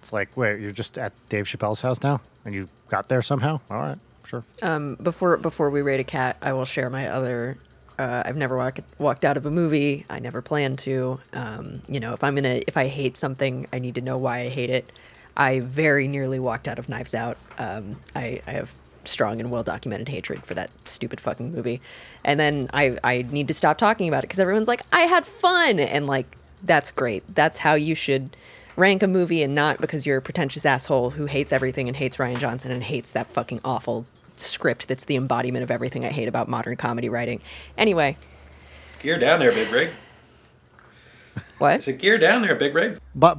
it's like, wait, you're just at Dave Chappelle's house now, and you got there somehow. All right, sure. Before before we rate a cat, I will share my other. Uh, I've never walk, walked out of a movie. I never plan to. Um, you know, if I'm gonna, if I hate something, I need to know why I hate it. I very nearly walked out of Knives Out. Um, I, I have strong and well documented hatred for that stupid fucking movie, and then I I need to stop talking about it because everyone's like, I had fun, and like that's great. That's how you should rank a movie, and not because you're a pretentious asshole who hates everything and hates Rian Johnson and hates that fucking awful script that's the embodiment of everything I hate about modern comedy writing. Anyway, gear down there, Big Rig. What? It's a gear down there, Big Rig? But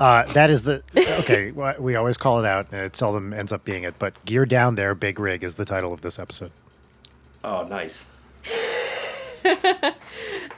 uh, that is the okay. [LAUGHS] We always call it out, and it seldom ends up being it. But "Gear Down There, Big Rig" is the title of this episode. Oh, nice. [LAUGHS]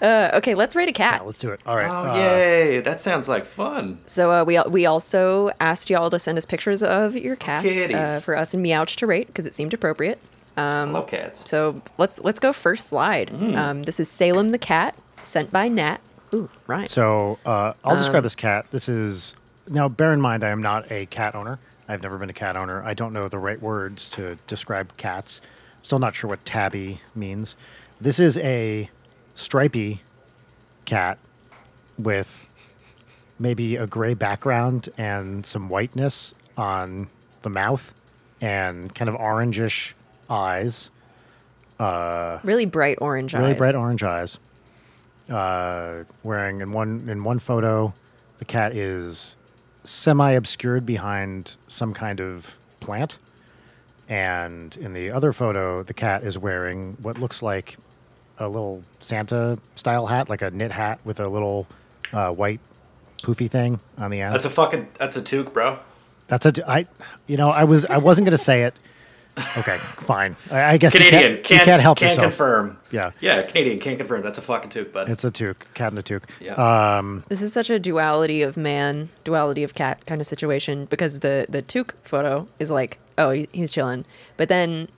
Uh, okay, let's rate a cat. Yeah, let's do it. All right. Oh, uh, yay! That sounds like fun. So uh, we we also asked y'all to send us pictures of your cats uh, for us and Meouch to rate because it seemed appropriate. I love cats. So let's let's go first slide. Mm. Um, this is Salem the cat, sent by Nat. Ooh, right. So uh, I'll Um, describe this cat. This is now. Bear in mind, I am not a cat owner. I've never been a cat owner. I don't know the right words to describe cats. Still not sure what tabby means. This is a stripy cat with maybe a gray background and some whiteness on the mouth and kind of orangish eyes. really bright orange really eyes. Really bright orange eyes. Uh, wearing in one in one photo, the cat is semi obscured behind some kind of plant, and in the other photo, the cat is wearing what looks like a little Santa style hat, like a knit hat with a little uh, white poofy thing on the end. That's a fucking. That's a toque, bro. That's a I, you know, I was I wasn't gonna say it Okay, fine. I, I guess Canadian you can't, can't, you can't help can't yourself. confirm. Yeah. yeah, Canadian can't confirm. That's a fucking toque, bud. It's a toque, cat and a toque. yeah. Um, This is such a duality of man, duality of cat kind of situation because the the toque photo is like, oh, he's chilling, but then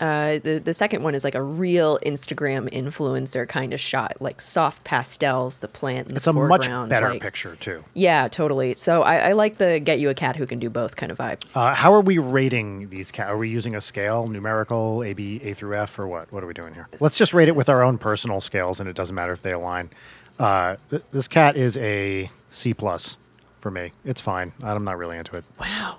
uh, the the second one is like a real Instagram influencer kind of shot, like soft pastels, the plant. The it's a much better like- picture too. Yeah, totally. So I, I like the get you a cat who can do both kind of vibe. Uh, how are we rating these cat? Are we using a scale, numerical, A, B, A through F, or what? What are we doing here? Let's just rate it with our own personal scales, and it doesn't matter if they align. Uh, th- this cat is a C plus for me. It's fine. I'm not really into it. Wow,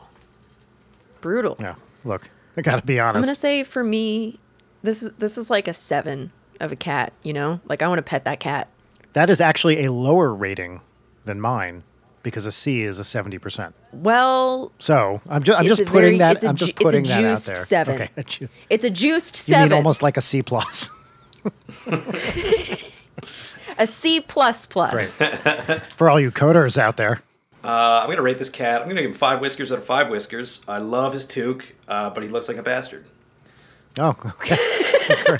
brutal. Yeah. Look, [LAUGHS] I gotta be honest. I'm gonna say for me, this is this is like a seven of a cat. You know, like I want to pet that cat. that is actually a lower rating than mine because a C is a seventy percent. Well, So I'm just I'm just putting very- that it's a I'm ju- just putting that out juiced there. seven. Okay, a [LAUGHS] ju- it's a juiced you seven. almost like a C plus. [LAUGHS] a C plus plus. For all you coders out there. Uh, I'm gonna rate this cat. I'm gonna give him five whiskers out of five whiskers. I love his toque, uh, but he looks like a bastard. Oh, [LAUGHS] okay. [LAUGHS]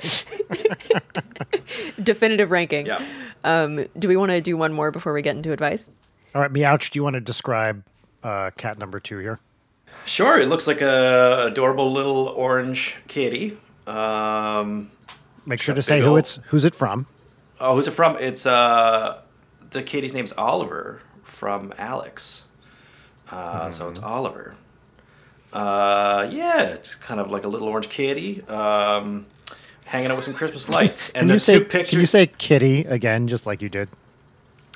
Definitive ranking. Yeah. Um, do we want to do one more before we get into advice? All right, Meouch, do you want to describe uh, cat number two here? Sure, it looks like a adorable little orange kitty. Um, Make sure to say big who ol' it's who's it from. oh, who's it from? It's uh, the kitty's name's Oliver from Alex. Uh, So it's Oliver. Uh, yeah, it's kind of like a little orange kitty, um, hanging out with some Christmas lights. And Can the you say two pictures. can you say kitty again, just like you did?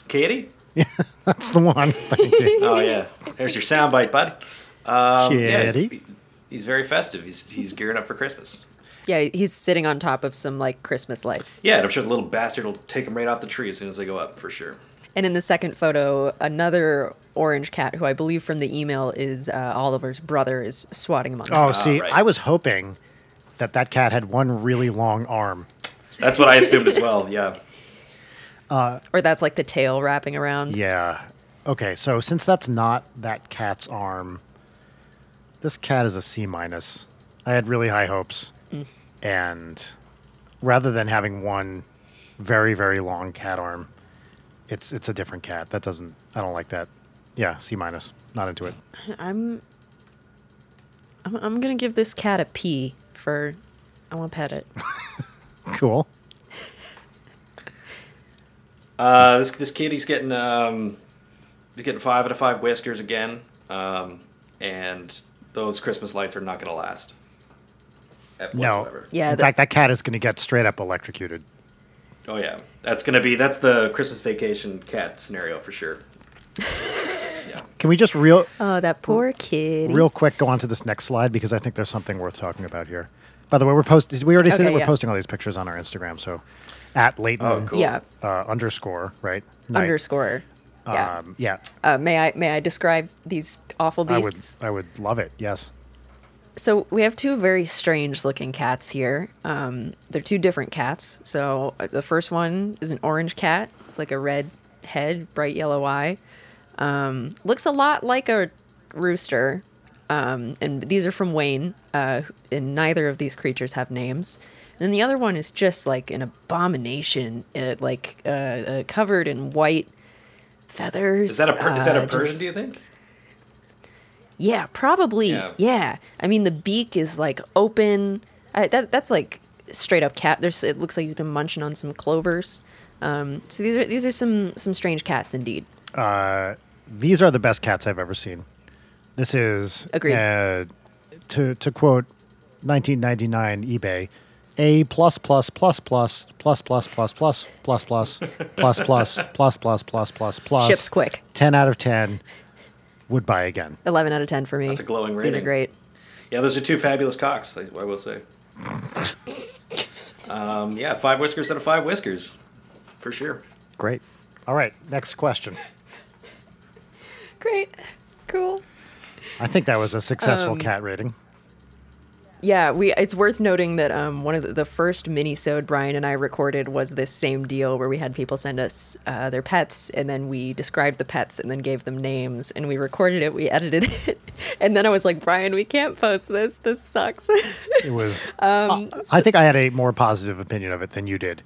kitty? [LAUGHS] Yeah, that's the one. Thank you. Oh yeah, there's your soundbite, bud. Um, yeah, Kitty. he's, he's very festive. He's he's gearing up for Christmas. Yeah, he's sitting on top of some like Christmas lights. Yeah, and I'm sure the little bastard will take him right off the tree as soon as they go up, for sure. And in the second photo, another orange cat, who I believe from the email is uh, Oliver's brother, is swatting him on. Oh, see, ah, right. I was hoping that that cat had one really long arm. That's what I assumed as well. Yeah. Uh, or that's like the tail wrapping around. Yeah. Okay, so since that's not that cat's arm, this cat is a C minus. I had really high hopes, mm. and rather than having one very very long cat arm, it's it's a different cat. That doesn't. I don't like that. Yeah, C minus. Not into it. I'm, I'm, I'm gonna give this cat a P for. I want to pet it. [LAUGHS] Cool. Uh, this this kitty's getting um, he's getting five out of five whiskers again, um, and those Christmas lights are not going to last. No. Whatsoever. Yeah, In the- fact, that cat is going to get straight up electrocuted. Oh yeah, that's going to be that's the Christmas vacation cat scenario for sure. [LAUGHS] yeah. Can we just real Oh, that poor kid. real quick go on to this next slide because I think there's something worth talking about here. By the way, we're post. Did we already say Okay, that we're posting all these pictures on our Instagram? So, at Leighton Oh, cool. Yeah, uh, underscore right Knight. underscore. Yeah. Um, yeah, uh, may I may I describe these awful I would beasts? I would love it. Yes. So we have two very strange looking cats here. Um, they're two different cats. So uh, the first one is an orange cat. It's like a red head, bright yellow eye. Um, looks a lot like a rooster. Um, and these are from Wayne. Uh, and neither of these creatures have names. And then the other one is just like an abomination, uh, like uh, uh, covered in white feathers. Is that a per- is that a Persian? just- Do you think? Yeah, probably. Yeah. Yeah. I mean, the beak is like open. I, that that's like straight up cat. There's it looks like he's been munching on some clovers. Um, so these are these are some some strange cats indeed. Uh, these are the best cats I've ever seen. This is Agreed. Uh, to to quote 1999 eBay, a plus plus plus plus plus plus plus plus plus plus plus plus plus plus plus plus plus. Ships quick. Ten out of ten. Would buy again. Eleven out of ten for me. That's a glowing rating. These are great. Yeah, those are two fabulous cocks. I, I will say. um, yeah, five whiskers out of five whiskers, for sure. Great. All right. Next question. Great. Cool. I think that was a successful Um, cat rating. Yeah, we. It's worth noting that um, one of the, the first mini-sode Brian and I recorded was this same deal where we had people send us uh, their pets, and then we described the pets and then gave them names, and we recorded it, we edited [LAUGHS] it, and then I was like, Brian, we can't post this. This sucks. It was. [LAUGHS] Um, I think I had a more positive opinion of it than you did.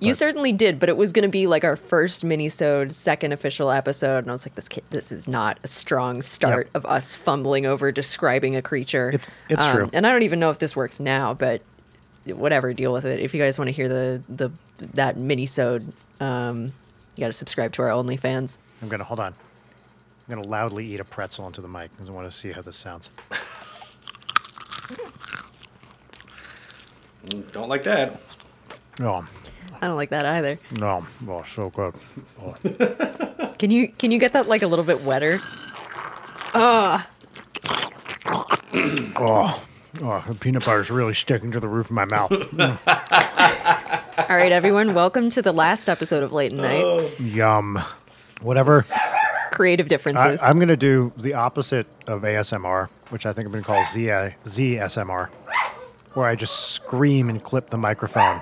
You certainly did, but it was going to be like our first mini-sode, second official episode, and I was like, this kid, this is not a strong start Yep. of us fumbling over describing a creature. It's- it's true. and I don't even know if this works now, but whatever, deal with it. If you guys want to hear the the that mini-sode, um, you got to subscribe to our OnlyFans. I'm gonna hold on. I'm gonna loudly eat a pretzel into the mic because I want to see how this sounds. Don't like that. Oh, I don't like that either. no, oh, so good. Oh. Can you can you get that like a little bit wetter? Oh, oh, the peanut butter is really sticking to the roof of my mouth. [LAUGHS] All right, everyone, welcome to the last episode of Late at Night. Yum. Whatever. Creative differences. I'm going to do the opposite of ASMR, which I think I'm going to call Z, ZSMR, where I just scream and clip the microphone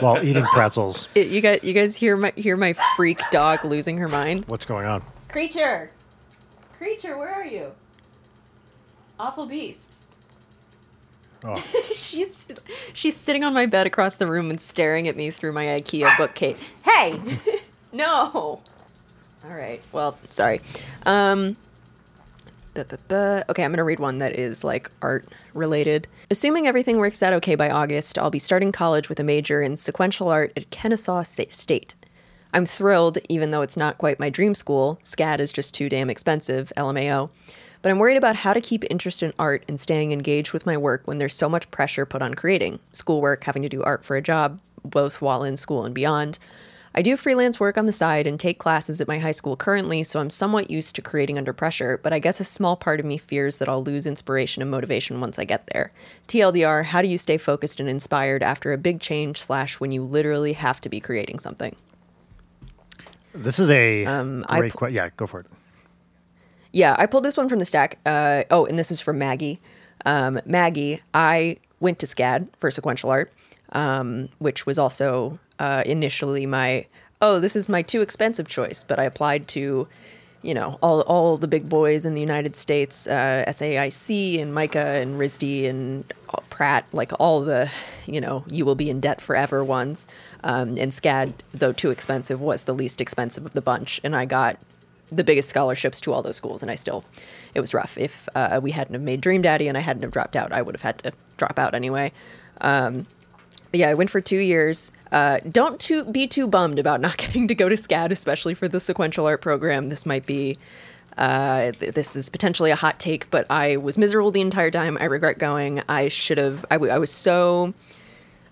while eating pretzels. It- [LAUGHS] you guys, you guys hear my hear my freak dog losing her mind? What's going on? Creature, creature, where are you? Awful beast. Oh, [LAUGHS] she's she's sitting on my bed across the room and staring at me through my IKEA bookcase. Hey, [LAUGHS] no. All right. Well, sorry. Um. Okay, I'm gonna read one that is like art related. Assuming everything works out okay by August, I'll be starting college with a major in sequential art at Kennesaw State. I'm thrilled, even though it's not quite my dream school. SCAD is just too damn expensive, LMAO. But I'm worried about how to keep interest in art and staying engaged with my work when there's so much pressure put on creating schoolwork, having to do art for a job, both while in school and beyond. I do freelance work on the side and take classes at my high school currently, so I'm somewhat used to creating under pressure, but I guess a small part of me fears that I'll lose inspiration and motivation once I get there. TLDR, how do you stay focused and inspired after a big change slash when you literally have to be creating something? this is a Um, great pu- question. Yeah, go for it. Yeah, I pulled this one from the stack. Uh, oh, and this is from Maggie. Um, Maggie, I went to SCAD for sequential art, um, which was also uh, initially my oh, this is my too expensive choice, but I applied to, you know, all all the big boys in the United States, uh, SAIC and MICA and RISD and Pratt, like all the, you know, you will be in debt forever ones. Um, and SCAD, though too expensive, was the least expensive of the bunch, and I got the biggest scholarships to all those schools, and I still, it was rough. If uh, we hadn't have made Dream Daddy and I hadn't have dropped out, I would have had to drop out anyway. Um, yeah, I went for two years. Uh, don't too, be too bummed about not [LAUGHS] getting to go to SCAD, especially for the sequential art program. This might be, uh, th- this is potentially a hot take, but I was miserable the entire time. I regret going. I should have, I, w- I was so,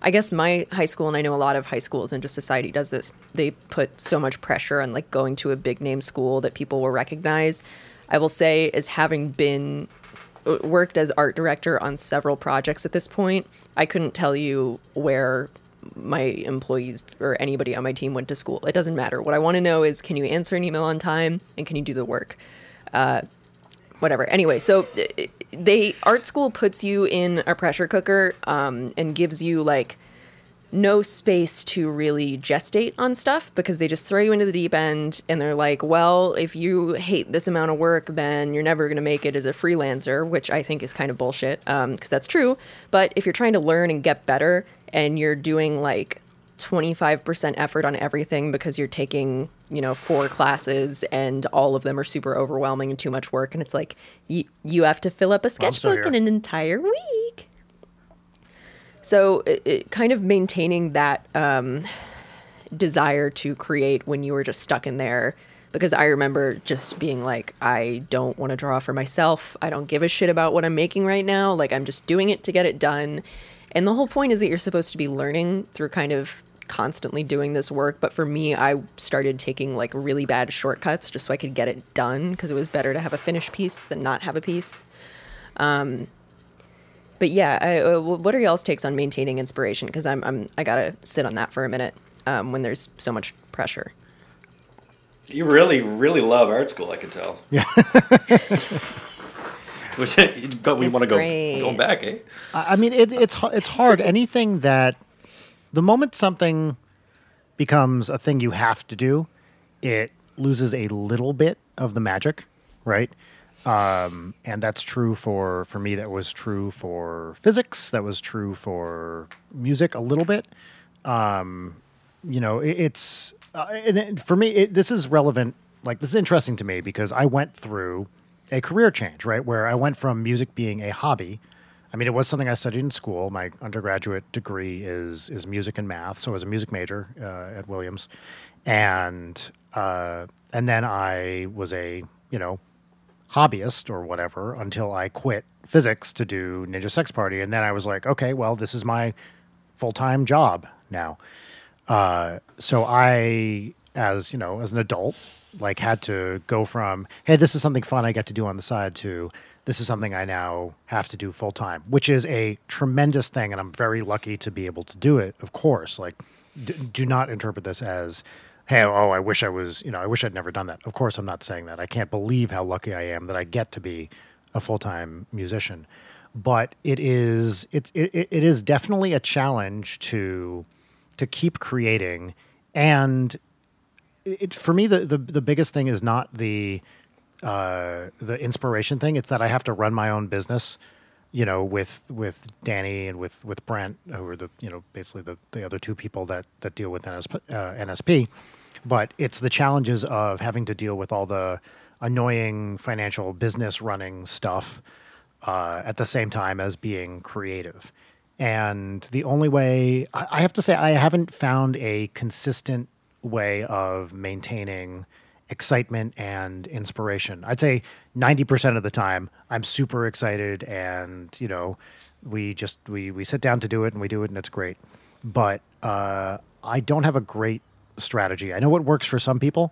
I guess my high school, and I know a lot of high schools and just society does this, they put so much pressure on like going to a big name school that people will recognize. I will say, as having been worked as art director on several projects at this point, I couldn't tell you where my employees or anybody on my team went to school. It doesn't matter. What I want to know is can you answer an email on time and can you do the work? Uh, whatever. Anyway, so they art school puts you in a pressure cooker um, and gives you like no space to really gestate on stuff because they just throw you into the deep end and they're like, well, if you hate this amount of work, then you're never going to make it as a freelancer, which I think is kind of bullshit um, because that's true. But if you're trying to learn and get better and you're doing like 25% effort on everything because you're taking, you know, four classes and all of them are super overwhelming and too much work. And it's like, you, you have to fill up a sketchbook in an entire week. So, it, it, kind of maintaining that um, desire to create when you were just stuck in there. Because I remember just being like, I don't want to draw for myself. I don't give a shit about what I'm making right now. Like, I'm just doing it to get it done. And the whole point is that you're supposed to be learning through kind of constantly doing this work. But for me, I started taking like really bad shortcuts just so I could get it done because it was better to have a finished piece than not have a piece. But yeah, I, uh, what are y'all's takes on maintaining inspiration? Because I'm, I'm I gotta sit on that for a minute um, when there's so much pressure. You really, really love art school. I can tell. [LAUGHS] Which but we want to go great. go back, eh? I I mean, it, it's it's hard. Anything that the moment something becomes a thing you have to do, it loses a little bit of the magic, right? Um, and that's true for for me. That was true for physics. That was true for music a little bit. Um, you know, it, it's uh, for me. It, this is relevant. Like this is interesting to me because I went through a career change, right? Where I went from music being a hobby. I mean, it was something I studied in school. My undergraduate degree is is music and math, so I was a music major uh, at Williams, and uh, and then I was a you know hobbyist or whatever until I quit physics to do Ninja Sex Party, and then I was like, okay, well, this is my full time job now. Uh, so I, as you know, as an adult, like had to go from hey, this is something fun I get to do on the side to this is something I now have to do full time, which is a tremendous thing, and I'm very lucky to be able to do it. Of course, like d- do not interpret this as hey, oh, I wish I was, you know, I wish I'd never done that. Of course, I'm not saying that. I can't believe how lucky I am that I get to be a full time musician. But it is it's it, it is definitely a challenge to to keep creating and it for me the, the the biggest thing is not the uh the inspiration thing it's that i have to run my own business you know with with danny and with with brent who are the you know basically the the other two people that that deal with NSP, uh, nsp but it's the challenges of having to deal with all the annoying financial business running stuff uh, at the same time as being creative. And the only way, I I have to say, I haven't found a consistent way of maintaining excitement and inspiration. I'd say 90% of the time I'm super excited and, you know, we just we we sit down to do it and we do it and it's great. But uh, I don't have a great strategy. I know what works for some people,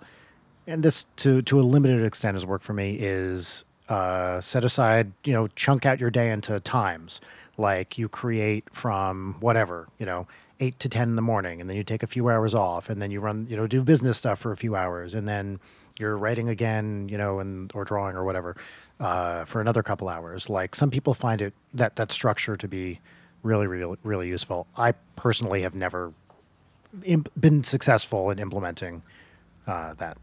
and this to to a limited extent has worked for me is uh, set aside you know chunk out your day into times like you create from whatever you know eight to ten in the morning and then you take a few hours off and then you run you know do business stuff for a few hours and then you're writing again you know and or drawing or whatever uh, for another couple hours like some people find it that that structure to be really really really useful i personally have never imp- been successful in implementing uh, that.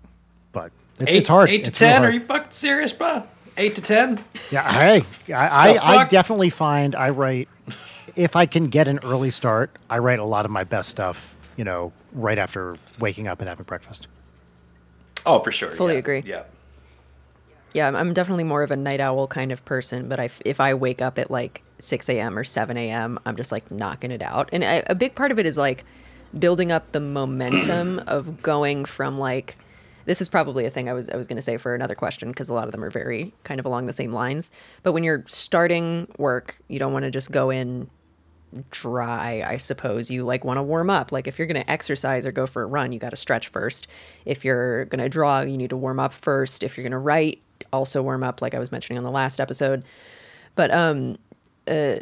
But it's, Eight, it's hard. Eight to It's ten? Are you fucking serious, bro? Eight to ten? Yeah, hey, I, The I, I definitely find I write if I can get an early start. I write a lot of my best stuff. You know, right after waking up and having breakfast. Oh, for sure. Fully yeah. agree. Yeah. Yeah, I'm- I'm definitely more of a night owl kind of person, but I f if I wake up at like 6 a.m. or 7 a.m., I'm just like knocking it out. And I, a big part of it is like building up the momentum [CLEARS THROAT] of going from like, this is probably a thing I was I was going to say for another question because a lot of them are very kind of along the same lines. But when you're starting work, you don't want to just go in dry, I suppose. You like want to warm up. Like if you're going to exercise or go for a run, you got to stretch first. If you're going to draw, you need to warm up first. If you're going to write, also warm up like I was mentioning on the last episode. But um uh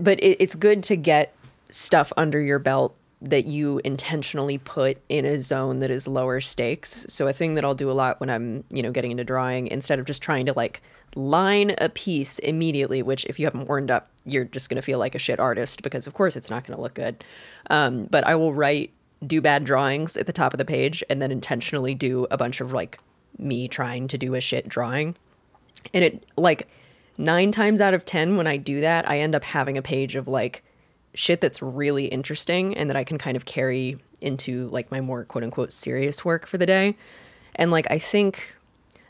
but it, it's good to get stuff under your belt that you intentionally put in a zone that is lower stakes. So a thing that I'll do a lot when I'm, you know, getting into drawing instead of just trying to like line a piece immediately, which if you haven't warmed up, you're just going to feel like a shit artist because of course it's not going to look good. Um, but I will write do bad drawings at the top of the page and then intentionally do a bunch of like me trying to do a shit drawing. And it like nine times out of 10, when I do that, I end up having a page of like shit that's really interesting and that I can kind of carry into like my more quote unquote serious work for the day. And like, I think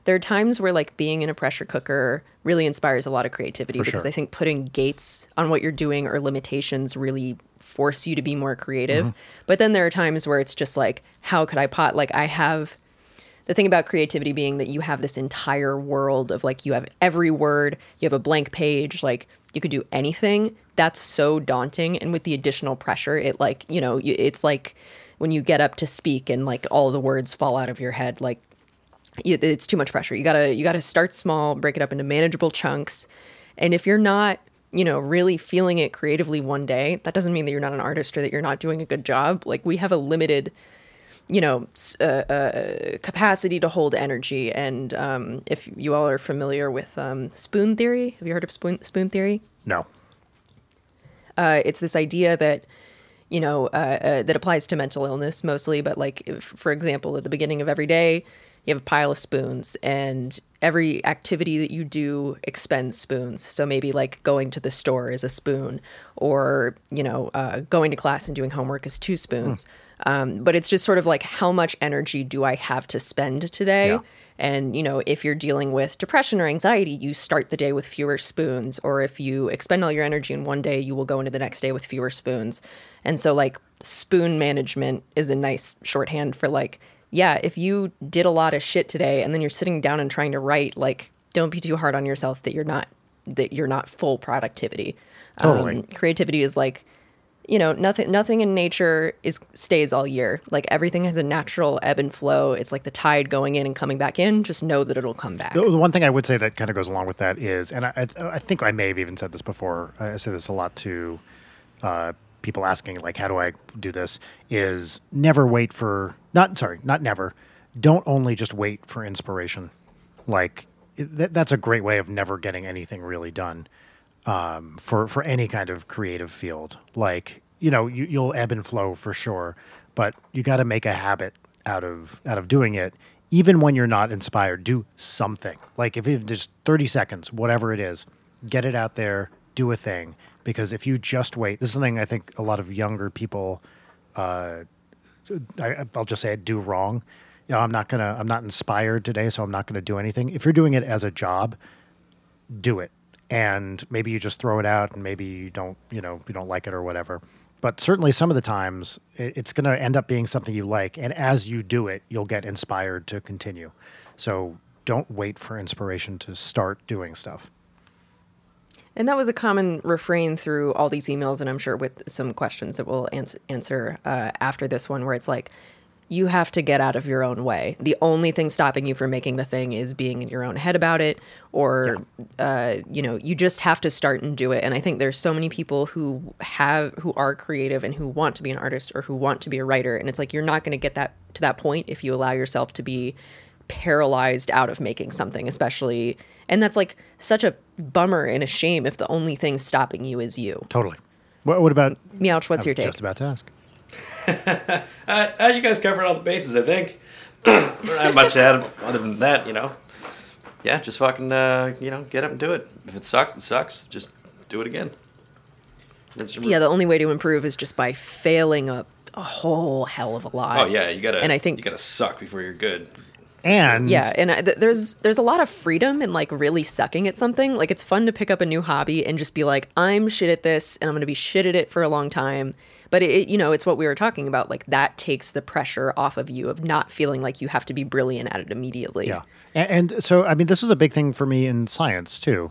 there are times where like being in a pressure cooker really inspires a lot of creativity For because sure. I think putting gates on what you're doing or limitations really force you to be more creative. Mm-hmm. But then there are times where it's just like, how could I pot? Like, I have the thing about creativity being that you have this entire world of like you have every word you have a blank page like you could do anything that's so daunting and with the additional pressure it like you know it's like when you get up to speak and like all the words fall out of your head like it's too much pressure you gotta you gotta start small break it up into manageable chunks and if you're not you know really feeling it creatively one day that doesn't mean that you're not an artist or that you're not doing a good job like we have a limited you know, uh, uh, capacity to hold energy. And um, if you all are familiar with um, spoon theory, have you heard of spoon spoon theory? No. Uh, it's this idea that you know uh, uh, that applies to mental illness mostly, but like if, for example, at the beginning of every day, you have a pile of spoons, and every activity that you do expends spoons. So maybe like going to the store is a spoon, or you know, uh, going to class and doing homework is two spoons. Um, but it's just sort of like how much energy do I have to spend today? Yeah. And, you know, if you're dealing with depression or anxiety, you start the day with fewer spoons. Or if you expend all your energy in one day, you will go into the next day with fewer spoons. And so, like, spoon management is a nice shorthand for, like, yeah, if you did a lot of shit today and then you're sitting down and trying to write, like, don't be too hard on yourself that you're not that you're not full productivity. Totally. Um, creativity is like you know nothing nothing in nature is stays all year like everything has a natural ebb and flow it's like the tide going in and coming back in just know that it'll come back The, the one thing I would say that kind of goes along with that is, and I, I, I think I may have even said this before. I say this a lot to uh, people asking, like, how do I do this? Is never wait for not sorry, not never. Don't only just wait for inspiration. Like that's a great way of never getting anything really done um, for for any kind of creative field. Like you know, you, you'll ebb and flow for sure, but you got to make a habit out of out of doing it. Even when you're not inspired, do something. Like if it's just 30 seconds, whatever it is, get it out there, do a thing. Because if you just wait, this is something I think a lot of younger people uh, I, I'll just say, I do wrong. You know, I'm not gonna. I'm not inspired today, so I'm not gonna do anything. If you're doing it as a job, do it, and maybe you just throw it out, and maybe you don't. You know, you don't like it or whatever. But certainly, some of the times, it, it's gonna end up being something you like, and as you do it, you'll get inspired to continue. So don't wait for inspiration to start doing stuff. And that was a common refrain through all these emails and i'm sure with some questions that we'll answer, answer uh, after this one where it's like you have to get out of your own way. The only thing stopping you from making the thing is being in your own head about it or uh, you know you just have to start and do it. And i think there's so many people who have who are creative and who want to be an artist or who want to be a writer and it's like you're not going to get that to that point if you allow yourself to be paralyzed out of making something especially and that's like such a bummer and a shame if the only thing stopping you is you Totally. What, what about? meouch what's I your was take just about to ask. [LAUGHS] Uh, uh, you guys covered all the bases, I think. [COUGHS] Not much to add other than that, you know. Yeah, just fucking, uh, you know, get up and do it. If it sucks, it sucks. Just do it again. That's your- yeah the only way to improve is just by failing a, a whole hell of a lot Oh yeah, you gotta. and i think you gotta suck before you're good. And Yeah, and I, th- there's there's a lot of freedom in like really sucking at something. Like it's fun to pick up a new hobby and just be like, I'm shit at this, and I'm gonna be shit at it for a long time. But it, it- you know, it's what we were talking about. Like that takes the pressure off of you of not feeling like you have to be brilliant at it immediately. Yeah. And, and so, I mean, this is a big thing for me in science too.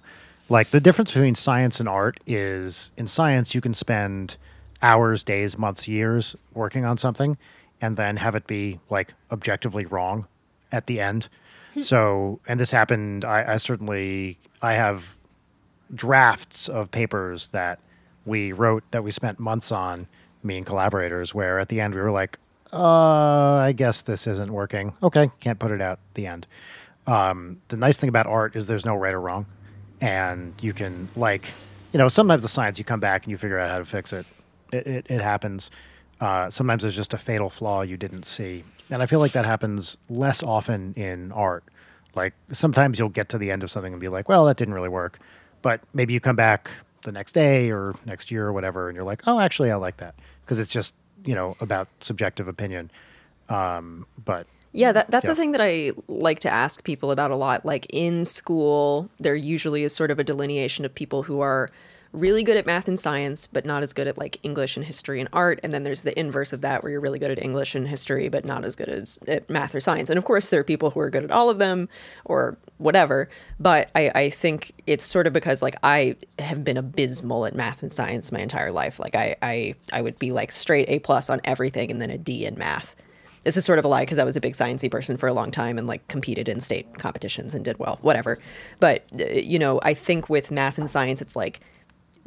Like the difference between science and art is in science, you can spend hours, days, months, years working on something and then have it be like objectively wrong at the end. so, and this happened, I, I certainly, I have drafts of papers that we wrote that we spent months on, me and collaborators, where at the end we were like, uh, I guess this isn't working. Okay, can't put it out. The end. Um, the nice thing about art is there's no right or wrong, and you can like, you know, sometimes the science you come back and you figure out how to fix it. It it, it happens. Uh, sometimes there's just a fatal flaw you didn't see, and I feel like that happens less often in art. Like sometimes you'll get to the end of something and be like, well, that didn't really work, but maybe you come back the next day or next year or whatever, and you're like, oh, actually, I like that because it's just you know about subjective opinion. Um, but Yeah, that, that's Yeah. the thing that I like to ask people about a lot. Like in school, there usually is sort of a delineation of people who are really good at math and science, but not as good at like English and history and art. And then there's the inverse of that, where you're really good at English and history, but not as good as at math or science. And of course, there are people who are good at all of them or whatever. But I, I think it's sort of because like I have been abysmal at math and science my entire life. Like I, I, I would be like straight A plus on everything and then a D in math this is sort of a lie because I was a big sciencey person for a long time and like competed in state competitions and did well, whatever. But uh, you know, I think with math and science, it's like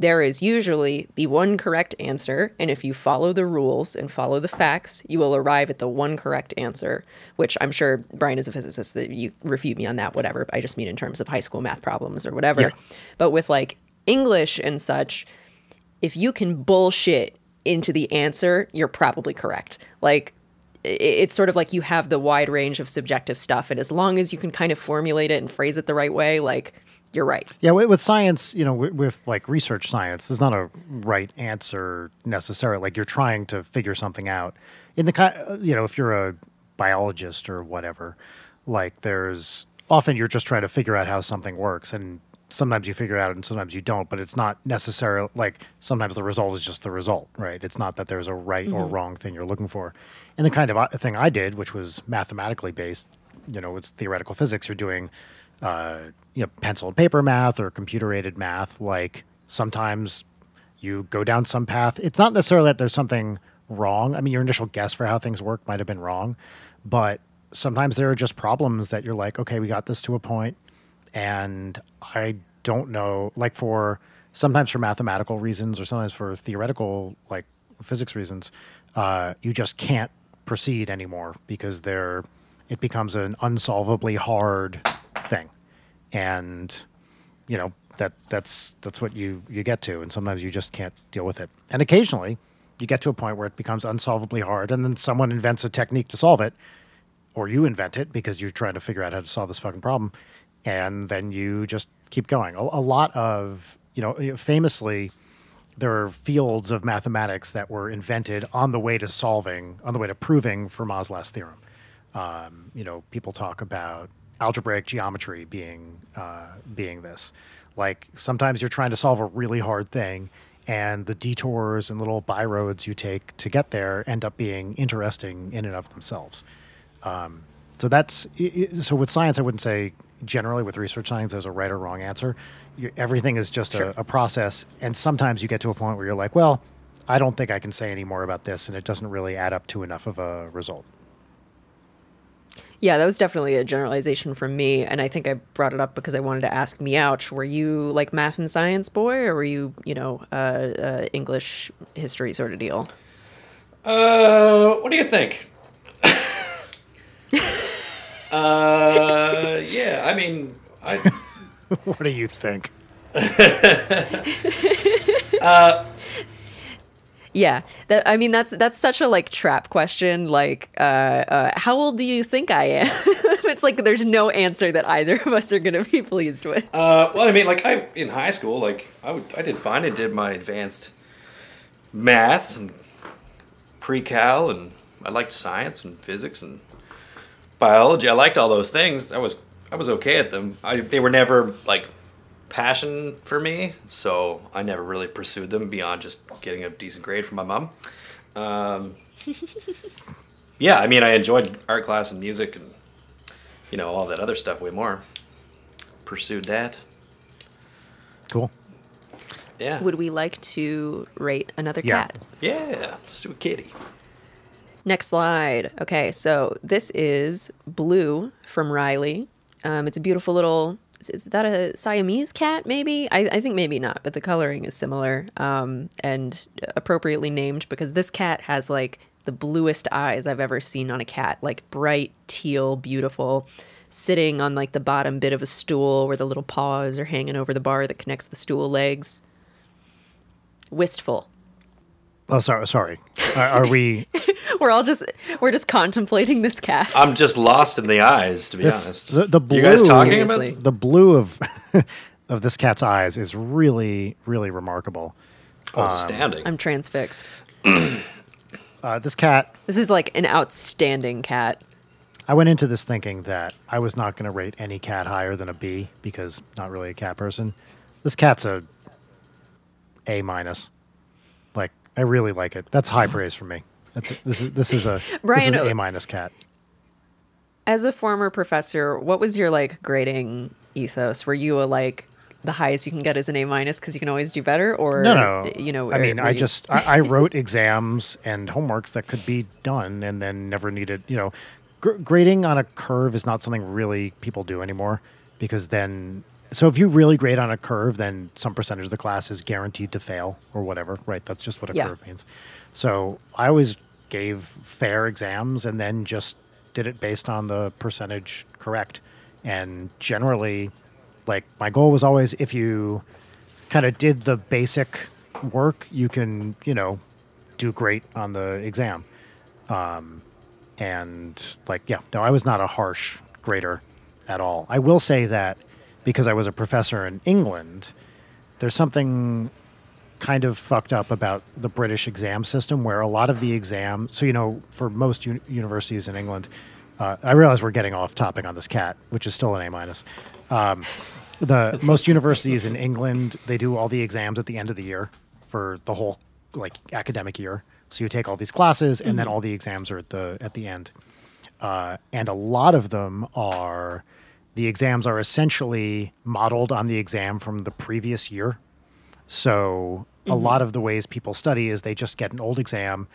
there is usually the one correct answer, and if you follow the rules and follow the facts, you will arrive at the one correct answer. Which I'm sure Brian is a physicist that you refute me on that, whatever. I just mean in terms of high school math problems or whatever. Yeah. But with like English and such, if you can bullshit into the answer, you're probably correct. Like it's sort of like you have the wide range of subjective stuff, and as long as you can kind of formulate it and phrase it the right way, like you're right. Yeah, with, science, you know, with, with like research science, there's not a right answer necessarily. Like you're trying to figure something out. In the kind, you know, if you're a biologist or whatever, like there's often you're just trying to figure out how something works, and sometimes you figure it out and sometimes you don't. But it's not necessarily like sometimes the result is just the result, right? It's not that there's a right or wrong thing you're looking for. And the kind of uh, thing I did, which was mathematically based, you know, it's theoretical physics. You're doing uh, you know, pencil and paper math or computer aided math. Like sometimes you go down some path. It's not necessarily that there's something wrong. I mean, your initial guess for how things work might have been wrong, but sometimes there are just problems that you're like, okay, we got this to a point, and I don't know. Like for sometimes for mathematical reasons or sometimes for theoretical like physics reasons, uh, you just can't proceed anymore because there it becomes an unsolvably hard thing, and you know that that's that's what you you get to and sometimes you just can't deal with it. And occasionally you get to a point where it becomes unsolvably hard and then someone invents a technique to solve it or you invent it because you're trying to figure out how to solve this fucking problem and then you just keep going. A, a lot of you know famously there are fields of mathematics that were invented on the way to solving on the way to proving Fermat's last theorem. Um, you know, people talk about algebraic geometry being uh, being this. Like sometimes you're trying to solve a really hard thing, and the detours and little byroads you take to get there end up being interesting in and of themselves. Um, so that's so with science, I wouldn't say generally with research science there's a right or wrong answer. you everything is just Sure. a, a process, and sometimes you get to a point where you're like, well, I don't think I can say any more about this, and it doesn't really add up to enough of a result. Yeah, that was definitely a generalization from me, and I think I brought it up because I wanted to ask Meouch, were you like math and science boy, or were you, you know, uh, uh, English history sort of deal? Uh, what do you think? [LAUGHS] uh, yeah, I mean, I. [LAUGHS] what do you think? [LAUGHS] Yeah, that I mean that's that's such a like trap question. Like, uh, uh, how old do you think I am? [LAUGHS] it's like there's no answer that either of us are gonna be pleased with. Uh, well, I mean, like I in high school, like I would, I did fine. and did my advanced math and pre-cal, and I liked science and physics and biology. I liked all those things. I was, I was okay at them. I, they were never like passion for me, so I never really pursued them beyond just getting a decent grade from my mom. Um, [LAUGHS] yeah, I mean, I enjoyed art class and music and you know all that other stuff way more. Pursued that. Cool. Yeah. Would we like to rate another Yeah. cat? Yeah. Let's do a kitty. Next slide. Okay, so this is Blue from Riley. Um, it's a beautiful little. Is, that a Siamese cat? Maybe I, I think maybe not, but the coloring is similar um, and appropriately named because this cat has like the bluest eyes I've ever seen on a cat. Like bright teal, beautiful, sitting on like the bottom bit of a stool where the little paws are hanging over the bar that connects the stool legs. Wistful. Oh, sorry. Sorry. Are, are we? [LAUGHS] We're all just we're just contemplating this cat. I'm just lost in the eyes, to be This, honest. the, the blue. you guys talking Seriously. about? The blue of [LAUGHS] of this cat's eyes is really, really remarkable. Oh, it's astounding. I'm transfixed. [CLEARS THROAT] Uh, this cat. This is like an outstanding cat. I went into this thinking that I was not going to rate any cat higher than a B because not really a cat person. This cat's a A minus. I really like it. That's high praise from me. That's this is this is a this is an A minus cat. As a former professor, what was your like grading ethos? Were you a like the highest you can get is an A minus because you can always do better, or No, no. you know? I mean, I you- just I, I wrote exams and homeworks that could be done, and then never needed. You know, gr- grading on a curve is not something really people do anymore because then so if you really grade on a curve, then some percentage of the class is guaranteed to fail or whatever, right? That's just what a Yeah. curve means. So I always gave fair exams and then just did it based on the percentage correct. And generally, like my goal was always if you kind of did the basic work, you can, you know, do great on the exam. Um, and like, yeah, no, I was not a harsh grader at all. I will say that because I was a professor in England, there's something kind of fucked up about the British exam system where a lot of the exam, so, you know, for most uni- universities in England, uh, I realize we're getting off topic on this cat, which is still an A minus. Um, the most universities in England, they do all the exams at the end of the year for the whole like academic year. So you take all these classes, and then all the exams are at the at the end. Uh, and a lot of them are the exams are essentially modeled on the exam from the previous year. So a lot of the ways people study is they just get an old exam,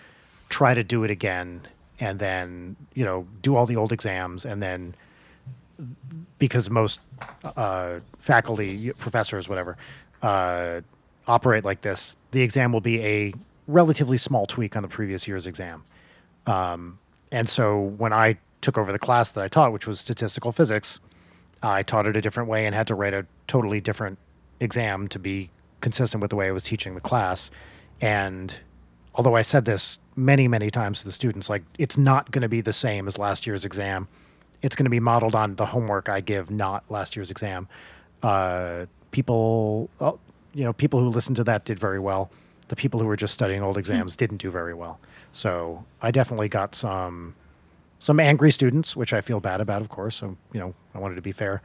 try to do it again, and then you know do all the old exams, and then because most uh, faculty, professors, whatever, uh, operate like this, the exam will be a relatively small tweak on the previous year's exam. Um, and so when I took over the class that I taught, which was statistical physics, I taught it a different way and had to write a totally different exam to be consistent with the way I was teaching the class. And although I said this many, many times to the students, like it's not going to be the same as last year's exam. It's going to be modeled on the homework I give, not last year's exam. Uh, people, oh, you know, people who listened to that did very well. The people who were just studying old exams didn't do very well. So I definitely got some some angry students, which I feel bad about, of course. So you know, I wanted to be fair,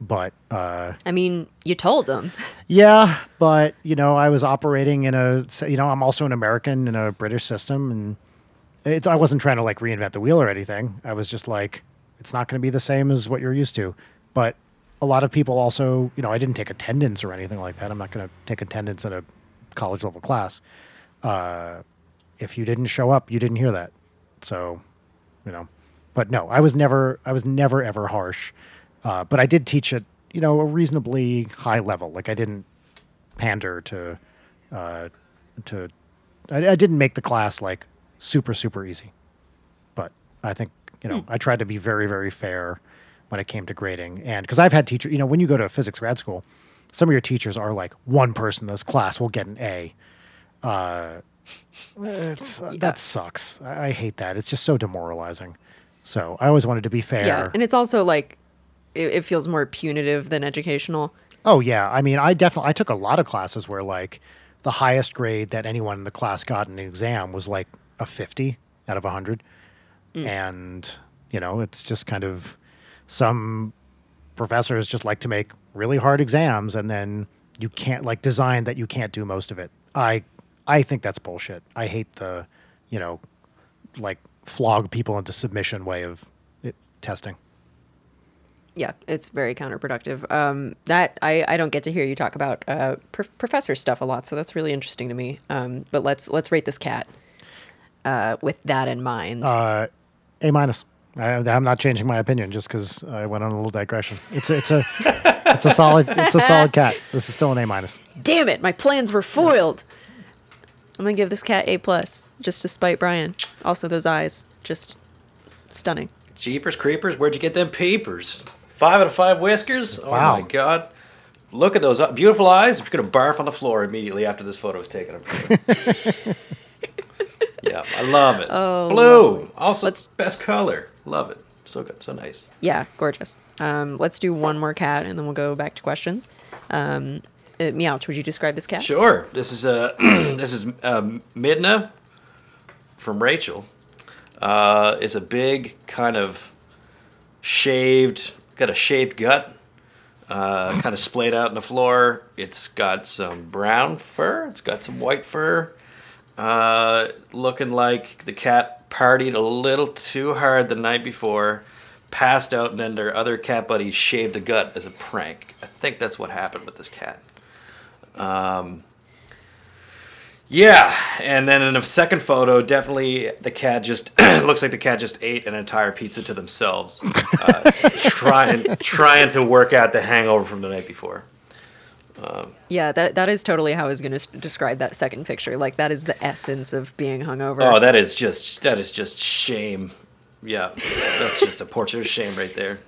but uh, I mean, you told them. yeah, but you know, I was operating in a you know, I'm also an American in a British system, and it's I wasn't trying to like reinvent the wheel or anything. I was just like, it's not going to be the same as what you're used to. But a lot of people also, you know, I didn't take attendance or anything like that. I'm not going to take attendance in a college level class. Uh, if you didn't show up, you didn't hear that. So, you know, but no, I was never, I was never ever harsh. Uh, but I did teach at, you know, a reasonably high level. Like I didn't pander to, uh, to, I, I didn't make the class like super super easy. But I think you know I tried to be very very fair when it came to grading, and because I've had teachers, you know, when you go to physics grad school, some of your teachers are like one person in this class will get an A. Uh, it's, uh, That sucks. I, I hate that. It's just so demoralizing. So I always wanted to be fair. Yeah, and it's also like it, it feels more punitive than educational. Oh yeah, I mean, I definitely I took a lot of classes where like the highest grade that anyone in the class got in an exam was like a 50 out of 100. Mm. And, you know, it's just kind of some professors just like to make really hard exams and then you can't like design that you can't do most of it. I I think that's bullshit. I hate the, you know, like flog people into submission way of it, testing. Yeah, it's very counterproductive. Um, that I, I don't get to hear you talk about uh, pr- professor stuff a lot, so that's really interesting to me. Um, but let's let's rate this cat uh, with that in mind. Uh, A minus. I, I'm not changing my opinion just because I went on a little digression. It's a, it's a [LAUGHS] it's a solid it's a solid cat. This is still an A minus. Damn it, my plans were foiled. I'm gonna give this cat A plus just to spite Brian. Also, those eyes, just stunning. Jeepers creepers, where'd you get them peepers? Five out of five whiskers? Wow. Oh my god. Look at those uh, beautiful eyes. I'm just gonna barf on the floor immediately after this photo is taken. I'm sure. [LAUGHS] yeah, I love it. Oh, Blue, also Let's- best color. Love it. So good, so nice. Yeah, gorgeous. Um, let's do one more cat, and then we'll go back to questions. Um, uh, Meouch, would you describe this cat? Sure. This is a [CLEARS THROAT] this is um, Midna from Rachel. Uh, it's a big kind of shaved, got a shaved gut, uh, [CLEARS THROAT] kind of splayed out on the floor. It's got some brown fur. It's got some white fur. Uh, looking like the cat partied a little too hard the night before, passed out, and then their other cat buddies shaved the gut as a prank. I think that's what happened with this cat. Yeah, and then in a second photo, definitely the cat just [CLEARS THROAT] looks like the cat just ate an entire pizza to themselves, uh, [LAUGHS] trying trying to work out the hangover from the night before. Yeah, that that is totally how I was going to describe that second picture. Like that is the essence of being hungover. Oh, that is just that is just shame. Yeah, that's just a portrait of shame right there.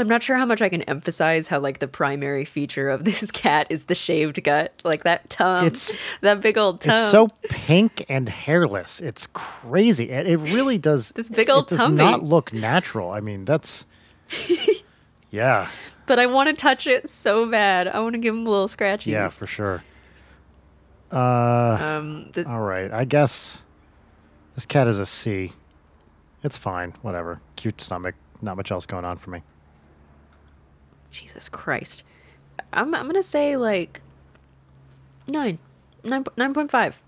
I'm not sure how much I can emphasize how like the primary feature of [LAUGHS] this cat is the shaved gut, like that tongue. It's- that big old tongue. It's so pink and hairless. It's crazy. It, it really does. [LAUGHS] This big old It does not look natural. I mean, that's. [LAUGHS] yeah. but I want to touch it so bad. I want to give him a little scratchies. Yeah, for sure. um, the, All right. I guess this cat is a C. It's fine. Whatever. Cute stomach. Not much else going on for me. Jesus Christ, I'm I'm gonna say like nine, nine, nine point five.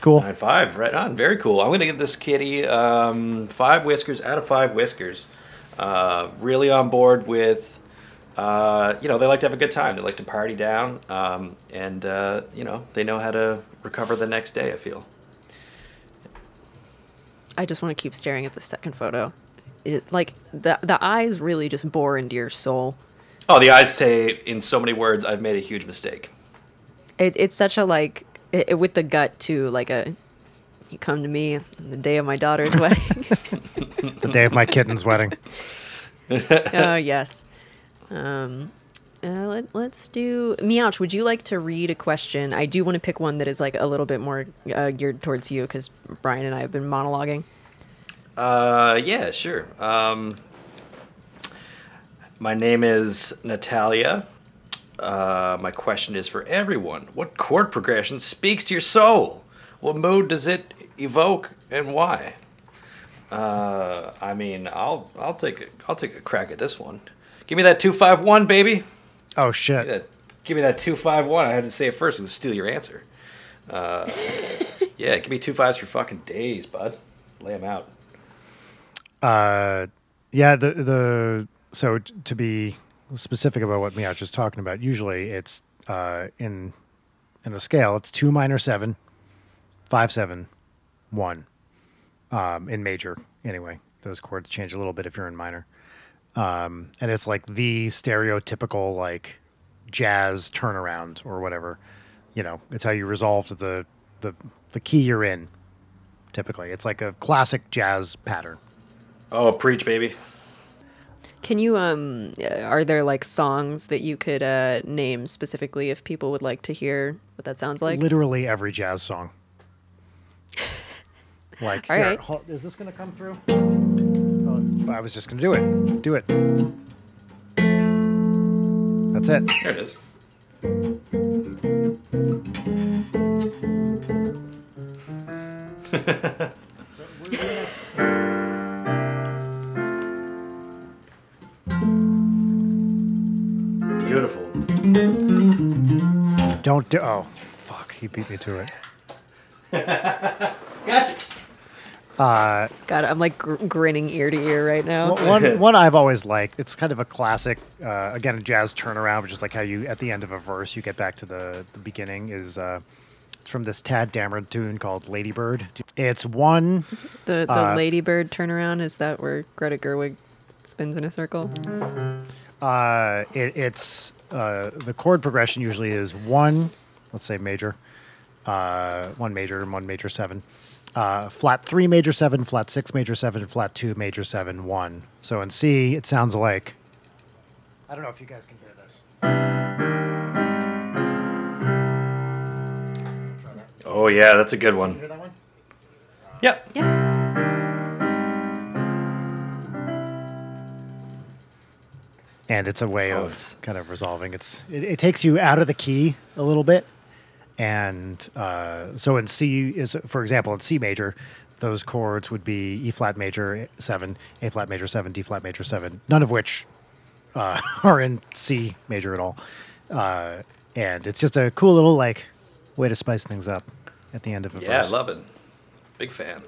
Cool. Nine five, right on. Very cool. I'm gonna give this kitty um, five whiskers out of five whiskers. Uh, really on board with. Uh, you know, they like to have a good time. They like to party down, um, and uh, you know, they know how to recover the next day. I feel. I just want to keep staring at the second photo. It like the the eyes really just bore into your soul. Oh, the eyes say in so many words, "I've made a huge mistake." It, it's such a like it, it- with the gut too. Like a you come to me on the day of my daughter's [LAUGHS] wedding. The day of my kitten's wedding. [LAUGHS] oh yes. Um, uh, let, let's do Meouch. Would you like to read a question? I do want to pick one that is like a little bit more uh, geared towards you because Brian and I have been monologuing. Uh, yeah, sure. Um, my name is Natalia. Uh, my question is for everyone. What chord progression speaks to your soul? What mood does it evoke, and why? Uh, I mean, I'll I'll take a, I'll take a crack at this one. Give me that two five one, baby. Oh, Give me shit. that, give me that two five one. I had to say it first. It was steal your answer. Uh, [LAUGHS] yeah, give me two fives for fucking days, bud. Lay them out. Uh, yeah, the the so t- to be specific about what Meouch is talking about, usually it's uh, in in a scale, it's two minor seven, five seven, one, um, in major. Anyway, those chords change a little bit if you're in minor, um, and it's like the stereotypical like jazz turnaround or whatever. You know, it's how you resolve the the the key you're in. Typically, it's like a classic jazz pattern. Oh, preach, baby. Can you um uh, are there like songs that you could uh name specifically if people would like to hear what that sounds like? literally every jazz song. [LAUGHS] Like, All here, right. hol- is this going to come through? Oh, I was just going to do it. Do it. That's it. There it is. [LAUGHS] [LAUGHS] Beautiful. Don't do. Oh, fuck! He beat me to it. [LAUGHS] Gotcha. God, I'm like gr- grinning ear to ear right now. One- one, [LAUGHS] one I've always liked. It's kind of a classic. Uh, again, a jazz turnaround, which is like how you at the end of a verse you get back to the the beginning. Is uh, it's from this Tadd Dameron tune called "Ladybird." It's one. [LAUGHS] The the Uh, ladybird turnaround is that where Greta Gerwig spins in a circle? Uh, it, it's uh, the chord progression usually is one, let's say major, uh, one major and one major seven, uh, flat three major seven, flat six major seven, flat two major seven, one. So in C, it sounds like. I don't know if you guys can hear this. Oh yeah, that's a good one. Hear that one? Yep. And it's a way Oh, of kind of resolving. It's it, it takes you out of the key a little bit, and uh, so in C is for example in C major, those chords would be E flat major seven, A flat major seven, D flat major seven, none of which uh, [LAUGHS] are in C major at all, uh, and it's just a cool little like way to spice things up at the end of a verse. Yeah, I love it. Big fan.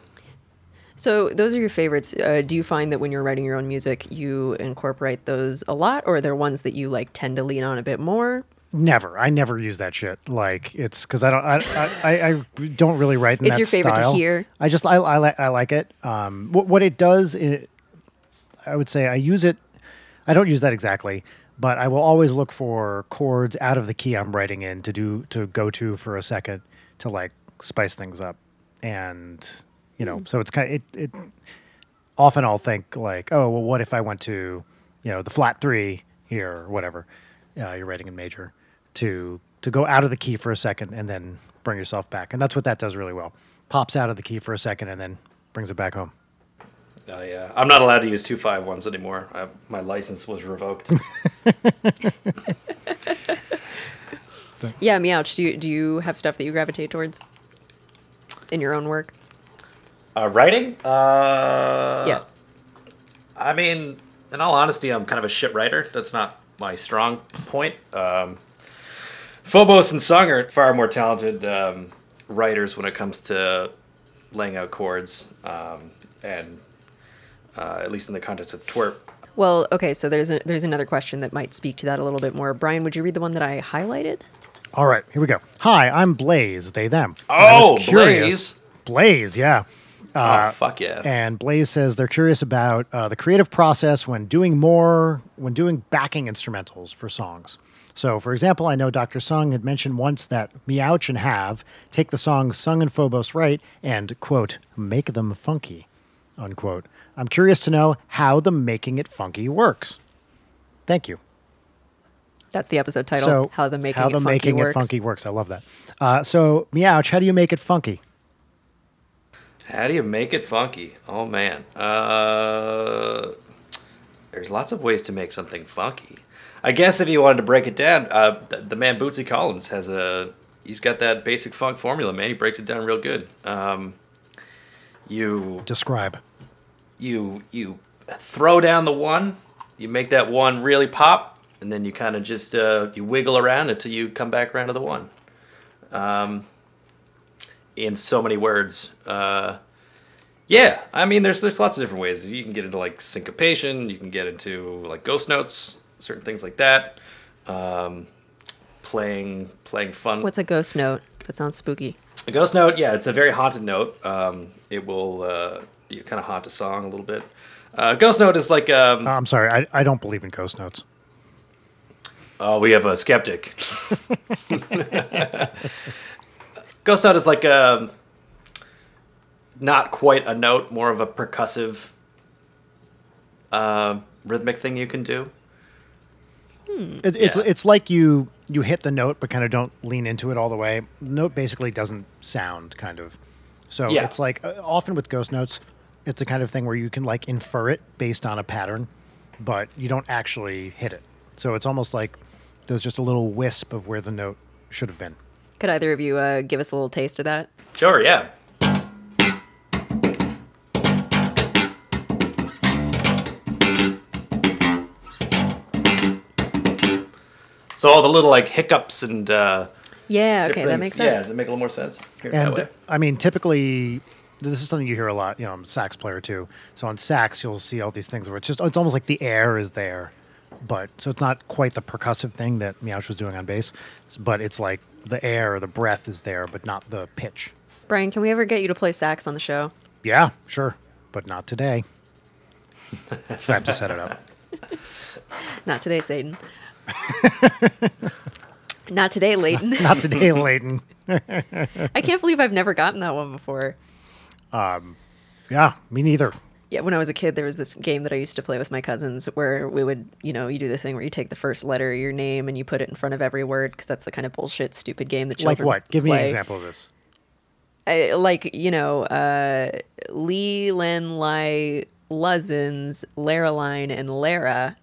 So those are your favorites. Uh, do you find that when you're writing your own music, you incorporate those a lot, or are there ones that you like tend to lean on a bit more? Never. I never use that shit. Like it's because I don't. I, I, I, don't really write in It's your favorite to hear? I just I I, li- I like it. Um, what what it does, it, I would say I use it. I don't use that exactly, but I will always look for chords out of the key I'm writing in to do to go to for a second to like spice things up, and you know, so it's kind of, it it. Often I'll think like, oh well, what if I went to, you know, the flat three here or whatever, uh, you're writing in major, to to go out of the key for a second and then bring yourself back, and that's what that does really well. Pops out of the key for a second and then brings it back home. Oh yeah, I'm not allowed to use two five ones anymore. I, my license was revoked. [LAUGHS] Yeah, Meouch, do you do you have stuff that you gravitate towards in your own work? Uh, writing? Uh, yeah. I mean, in all honesty, I'm kind of a shit writer. That's not my strong point. Um, Phobos and Sung are far more talented um, writers when it comes to laying out chords, um, and uh, at least in the context of TWRP. Well, okay, so there's a, there's another question that might speak to that a little bit more. Brian, would you read the one that I highlighted? All right, here we go. Hi, I'm Blaze. They them. Oh, was curious- Blaze, yeah. Oh fuck yeah! And Blaze says they're curious about uh, the creative process when doing more, when doing backing instrumentals for songs. So, for example, I know Dr. Sung had mentioned once that Meouch and Havve take the songs sung in Phobos right and, quote, make them funky, unquote. I'm curious to know how the making it funky works. Thank you. That's the episode title. So, how the making how it the funky making works. it funky works. I love that. Uh, so, Meouch, how do you make it funky? How do you make it funky? Oh man, uh, there's lots of ways to make something funky. I guess if you wanted to break it down, uh, the, the man Bootsy Collins has a he's got that basic funk formula. Man, he breaks it down real good. Um, you Describe. you you throw down the one, you make that one really pop, and then you kind of just uh, you wiggle around until you come back around to the one. Um, in so many words, uh, yeah. I mean, there's there's lots of different ways. You can get into like syncopation. You can get into like ghost notes, certain things like that. Um, playing playing fun What's a ghost note? That sounds spooky. a ghost note, yeah, it's a very haunted note. Um, it will uh, you kind of haunt a song a little bit. Uh, ghost note is like um, Uh, I'm sorry, I, I don't believe in ghost notes. oh, we have a skeptic. [LAUGHS] [LAUGHS] ghost note is like um not quite a note, more of a percussive uh, rhythmic thing you can do. It, It's Yeah. it's like you you hit the note but kind of don't lean into it all the way. Note basically doesn't sound kind of. So Yeah. it's like uh, often with ghost notes, it's the kind of thing where you can like infer it based on a pattern, but you don't actually hit it. So it's almost like there's just a little wisp of where the note should have been. Could either of you uh, give us a little taste of that? Sure, yeah. So all the little like hiccups and uh, Yeah, okay, that different- makes Yeah, does it make a little more sense? Hear it that And way? I mean, typically, this is something you hear a lot. You know, I'm a sax player too. So on sax, you'll see all these things where it's just it's almost like the air is there, but so it's not quite the percussive thing that Meouch was doing on bass, but it's like the air, the breath is there, but not the pitch. Brian, can we ever get you to play sax on the show? Yeah, sure, but not today. [LAUGHS] 'Cause I have to set it up. Not today, Satan. [LAUGHS] Not today, Leighton. [LAUGHS] Not today, Leighton. I can't believe I've never gotten that one before. Um, Yeah, me neither. Yeah, when I was a kid, there was this game that I used to play with my cousins where we would, you know, you do the thing where you take the first letter of your name and you put it in front of every word because that's the kind of bullshit, stupid game that children Like what? Give me an play. example of this. I, like you know, uh, Lee, Len, Lai, Luzins, Laraline, and Lara,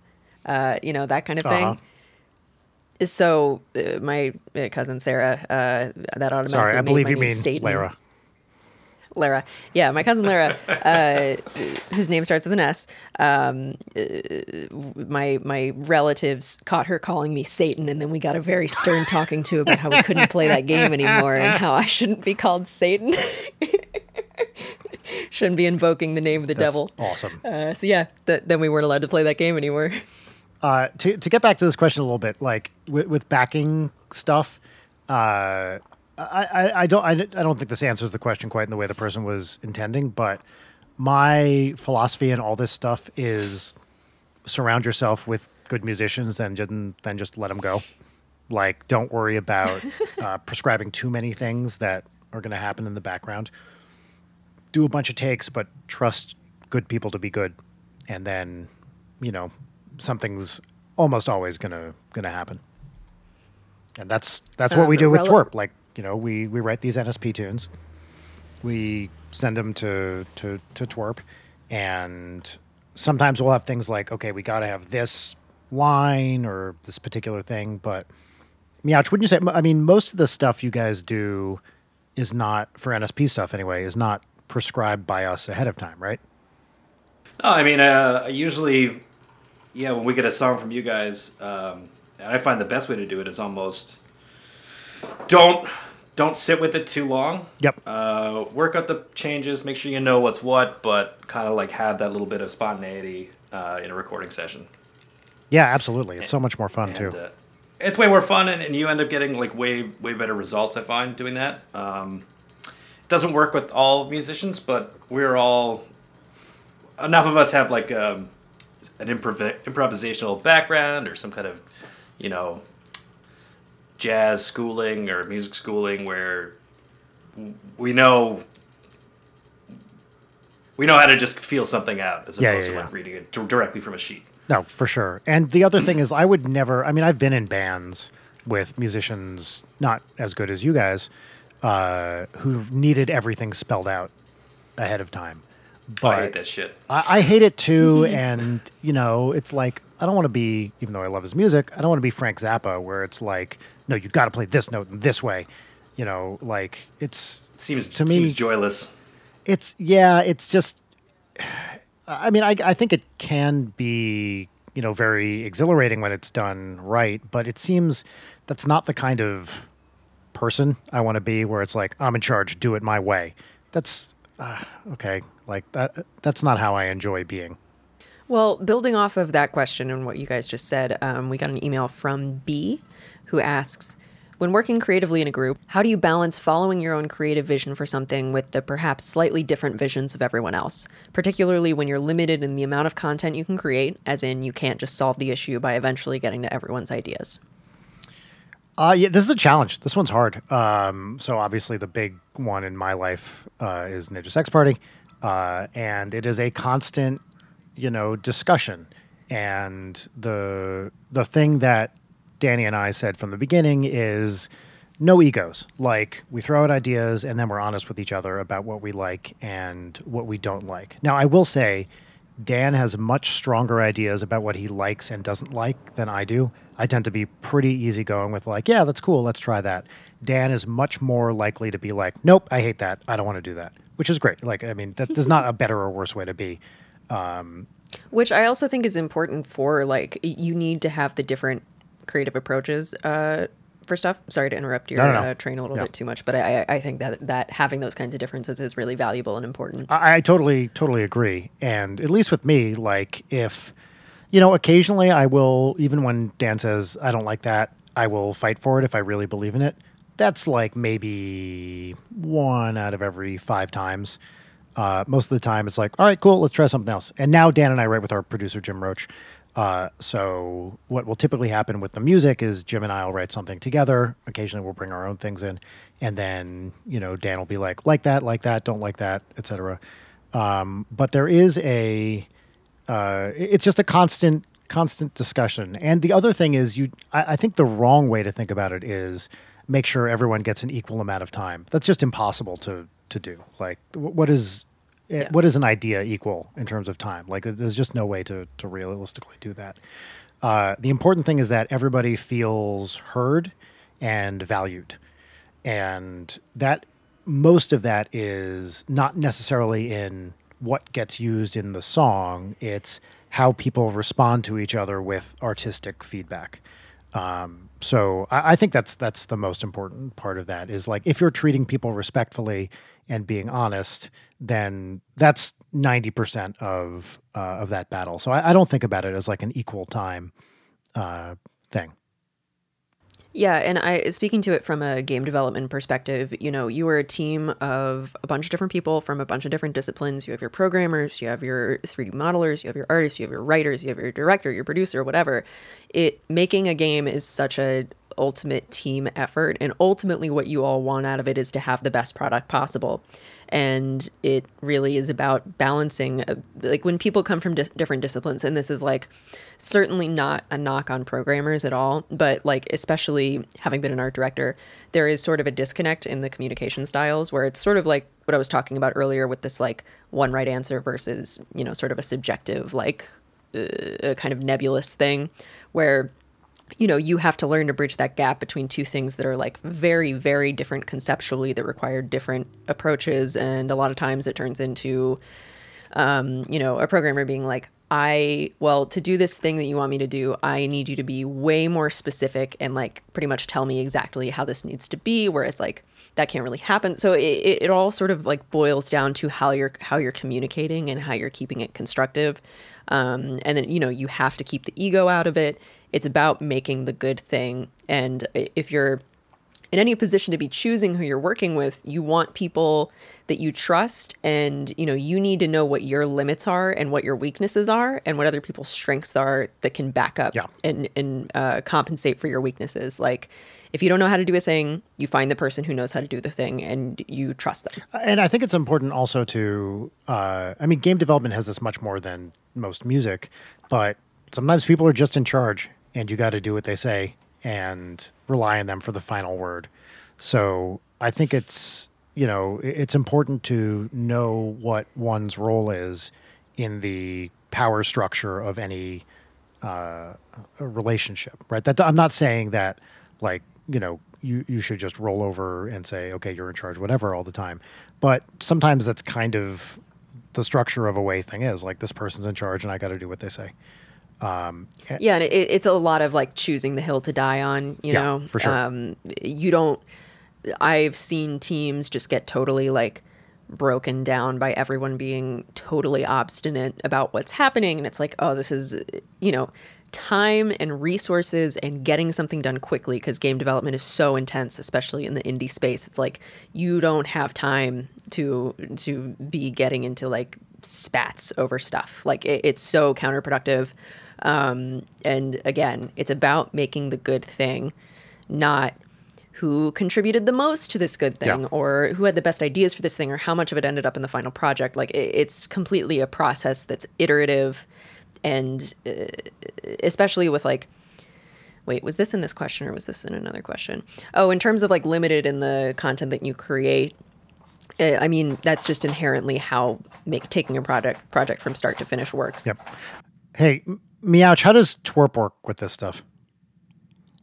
uh, you know that kind of thing. Uh-huh. So uh, my uh, cousin Sarah, uh, that automatically Sorry, I made believe my you name mean Satan. Lara. Lara. Yeah, my cousin Lara, [LAUGHS] uh, whose name starts with an S. Um, uh, my my relatives caught her calling me Satan, and then we got a very stern talking to about how we couldn't play that game anymore and how I shouldn't be called Satan. [LAUGHS] shouldn't be invoking the name of the That's devil. Awesome. Uh, so yeah, th- then we weren't allowed to play that game anymore. Uh, to to get back to this question a little bit, like with, with backing stuff, uh, I, I, I don't I, I don't think this answers the question quite in the way the person was intending, but my philosophy and all this stuff is surround yourself with good musicians and then then just let them go. Like, don't worry about [LAUGHS] uh, prescribing too many things that are going to happen in the background. Do a bunch of takes, but trust good people to be good, and then you know something's almost always gonna gonna happen. And that's that's what Um, we do with TWRP. Like you know, we we write these NSP tunes, we send them to to to TWRP, and sometimes we'll have things like, okay, we got to have this line or this particular thing, but. Meouch, wouldn't you say? I mean, most of the stuff you guys do is not for NSP stuff anyway. Is not prescribed by us ahead of time, right? No, I mean, uh, usually, yeah, when we get a song from you guys, um, and I find the best way to do it is almost don't don't sit with it too long. Yep. Uh, work out the changes, make sure you know what's what, but kind of like have that little bit of spontaneity uh, in a recording session. Yeah, absolutely. It's so much more fun too. Uh, it's way more fun, and, and you end up getting like way way better results. I find doing that. Um, it doesn't work with all musicians, but we're all enough of us have like um, an improv- improvisational background or some kind of you know jazz schooling or music schooling where we know we know how to just feel something out as Yeah, opposed yeah, to yeah. like reading it d- directly from a sheet. No, for sure. And the other thing is, I would never. I mean, I've been in bands with musicians not as good as you guys, uh, who needed everything spelled out ahead of time. But Oh, I hate that shit. I, I hate it too, [LAUGHS] and you know, it's like I don't want to be, even though I love his music, I don't want to be Frank Zappa, where it's like, no, you've got to play this note in this way. You know, like it's Seems to me- seems joyless. it's yeah, it's just. I mean, I, I think it can be you know very exhilarating when it's done right, but it seems that's not the kind of person I want to be. Where it's like I'm in charge, do it my way. That's uh, okay. Like that. That's not how I enjoy being. Well, building off of that question and what you guys just said, um, we got an email from B who asks When working creatively in a group, how do you balance following your own creative vision for something with the perhaps slightly different visions of everyone else? Particularly when you're limited in the amount of content you can create, as in, you can't just solve the issue by eventually getting to everyone's ideas. Uh, yeah, this is a challenge. This one's hard. Um, so obviously the big one in my life uh, is Ninja Sex Party, uh, and it is a constant, you know, discussion. And the the thing that Danny and I said from the beginning is no egos. Like we throw out ideas and then we're honest with each other about what we like and what we don't like. Now I will say Dan has much stronger ideas about what he likes and doesn't like than I do. I tend to be pretty easygoing with like, yeah, that's cool, let's try that. Dan is much more likely to be like, nope, I hate that. I don't want to do that, which is great. Like, I mean, that, there's not a better or worse way to be. Um, which I also think is important for like you need to have the different creative approaches uh, for stuff. Sorry to interrupt your No, no, no. Uh, train a little Yeah. bit too much, but I, I think that that having those kinds of differences is really valuable and important. I, I totally, totally agree. And at least with me, like if, you know, occasionally I will, even when Dan says I don't like that, I will fight for it if I really believe in it. That's like maybe one out of every five times. Uh, most of the time, it's like, all right, cool, let's try something else. And now Dan and I write with our producer Jim Roach. Uh, so what will typically happen with the music is Jim and I will write something together. Occasionally, we'll bring our own things in, and then you know Dan will be like, like that, like that, don't like that, etc. Um, but there is a, uh, it's just a constant, constant discussion. And the other thing is, you, I, I think the wrong way to think about it is make sure everyone gets an equal amount of time. That's just impossible to to do. Like, what is eh, Yeah. what is an idea equal in terms of time? Like, there's just no way to to realistically do that. Uh, the important thing is that everybody feels heard and valued, and that most of that is not necessarily in what gets used in the song. It's how people respond to each other with artistic feedback. Um, so I, I think that's that's the most important part of that is like if you're treating people respectfully and being honest, then that's ninety percent of uh, of that battle. So I, I, don't think about it as like an equal time uh, thing. Yeah, and I speaking to it from a game development perspective, you know, you are a team of a bunch of different people from a bunch of different disciplines. You have your programmers, you have your 3D modelers, you have your artists, you have your writers, you have your director, your producer, whatever. It making a game is such a ultimate team effort. And ultimately what you all want out of it is to have the best product possible. And it really is about balancing uh, like when people come from di- different disciplines and this is like certainly not a knock on programmers at all but like especially having been an art director there is sort of a disconnect in the communication styles where it's sort of like what i was talking about earlier with this like one right answer versus you know sort of a subjective like uh, kind of nebulous thing where you know, you have to learn to bridge that gap between two things that are like very, very different conceptually that require different approaches. And a lot of times it turns into, um, you know, a programmer being like, I, well, to do this thing that you want me to do, I need you to be way more specific and like pretty much tell me exactly how this needs to be. Whereas like, that can't really happen. So it, it all sort of like boils down to how you're how you're communicating and how you're keeping it constructive. Um, and then you know you have to keep the ego out of it it's about making the good thing. And if you're in any position to be choosing who you're working with, you want people that you trust and you know you need to know what your limits are and what your weaknesses are and what other people's strengths are that can back up yeah. and and uh, compensate for your weaknesses like if you don't know how to do a thing you find the person who knows how to do the thing and you trust them and i think it's important also to uh, i mean game development has this much more than most music but sometimes people are just in charge and you got to do what they say and rely on them for the final word. So I think it's you know it's important to know what one's role is in the power structure of any uh, relationship, right? That I'm not saying that like you know you you should just roll over and say okay you're in charge whatever all the time, but sometimes that's kind of the structure of a way thing is like this person's in charge and I got to do what they say. Um, yeah, and it, it's a lot of like choosing the hill to die on. You yeah, know, for sure. Um, you don't. I've seen teams just get totally like broken down by everyone being totally obstinate about what's happening, and it's like, oh, this is you know time and resources and getting something done quickly because game development is so intense especially in the indie space it's like you don't have time to to be getting into like spats over stuff like it, it's so counterproductive um, and again, it's about making the good thing, not who contributed the most to this good thing yeah. or who had the best ideas for this thing or how much of it ended up in the final project. Like it, it's completely a process that's iterative and uh, especially with like wait was this in this question or was this in another question oh in terms of like limited in the content that you create uh, I mean, that's just inherently how make taking a project project from start to finish works. Yep. Hey, Meouch, how does TWRP work with this stuff?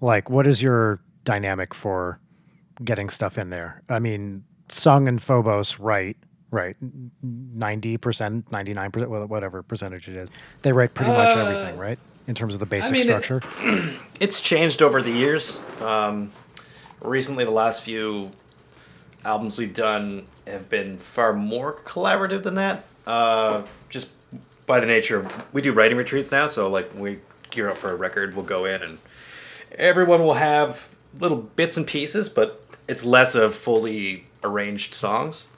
Like, what is your dynamic for getting stuff in there? I mean, Sung and Phobos write, right? 90%, 99%, whatever percentage it is. They write pretty much uh, everything, right? In terms of the basic I mean, structure. It, [CLEARS THROAT] it's changed over the years. Um, recently, the last few albums we've done have been far more collaborative than that. Uh, just by the nature of we do writing retreats now, so like we gear up for a record, we'll go in and everyone will have little bits and pieces, but it's less of fully arranged songs.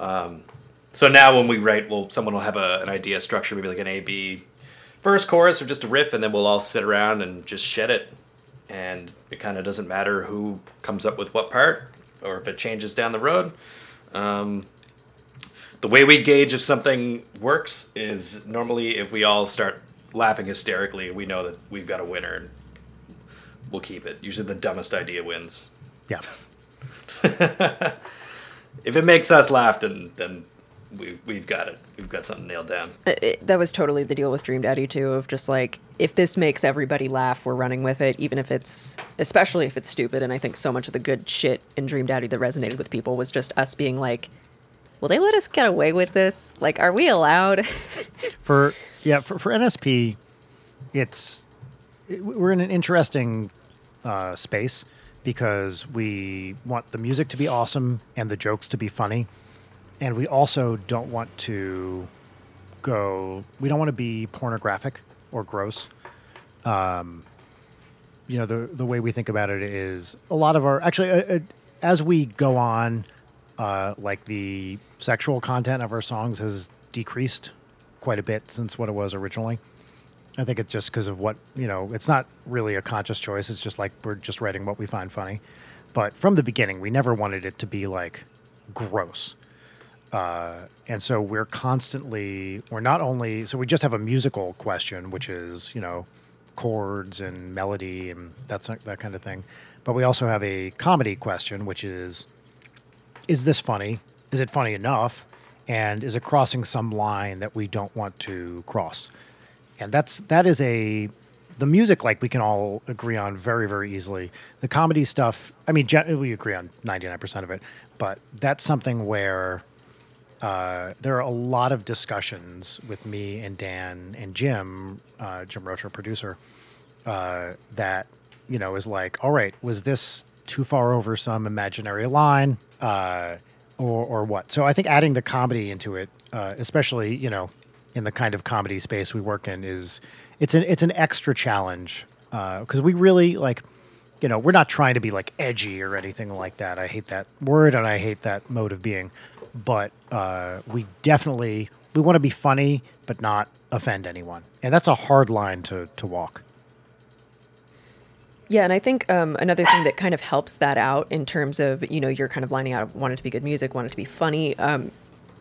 Um, so now when we write, well, someone will have a, an idea structure, maybe like an A B verse, chorus, or just a riff, and then we'll all sit around and just shed it. And it kind of doesn't matter who comes up with what part, or if it changes down the road. Um, the way we gauge if something works is normally if we all start laughing hysterically, we know that we've got a winner and we'll keep it. Usually the dumbest idea wins. Yeah. [LAUGHS] if it makes us laugh, then then we we've got it. We've got something nailed down. It, it, that was totally the deal with Dream Daddy too. Of just like if this makes everybody laugh, we're running with it, even if it's especially if it's stupid. And I think so much of the good shit in Dream Daddy that resonated with people was just us being like, will they let us get away with this? Like, are we allowed? [LAUGHS] for yeah, for for NSP, it's it, we're in an interesting uh, space because we want the music to be awesome and the jokes to be funny, and we also don't want to go. We don't want to be pornographic or gross. Um, you know, the the way we think about it is a lot of our actually uh, uh, as we go on, uh, like the sexual content of our songs has decreased quite a bit since what it was originally. I think it's just because of what you know. It's not really a conscious choice. It's just like we're just writing what we find funny. But from the beginning, we never wanted it to be like gross. Uh, and so we're constantly we're not only so we just have a musical question, which is you know chords and melody and that's that kind of thing. But we also have a comedy question, which is is this funny? Is it funny enough? And is it crossing some line that we don't want to cross? And that's that is a the music like we can all agree on very very easily. The comedy stuff i mean we agree on 99% of it but that's something where uh, there are a lot of discussions with me and dan and jim uh, jim roach our producer uh, that you know is like all right was this too far over some imaginary line? Uh, or, or what? So i think adding the comedy into it uh, especially you know in the kind of comedy space we work in is it's an it's an extra challenge because uh, we really like you know we're not trying to be like edgy or anything like that. I hate that word and i hate that mode of being. But uh, we definitely we want to be funny but not offend anyone. And that's a hard line to to walk. Yeah, and I think um, another thing that kind of helps that out in terms of you know you're kind of lining out want it to be good music, want it to be funny. Um,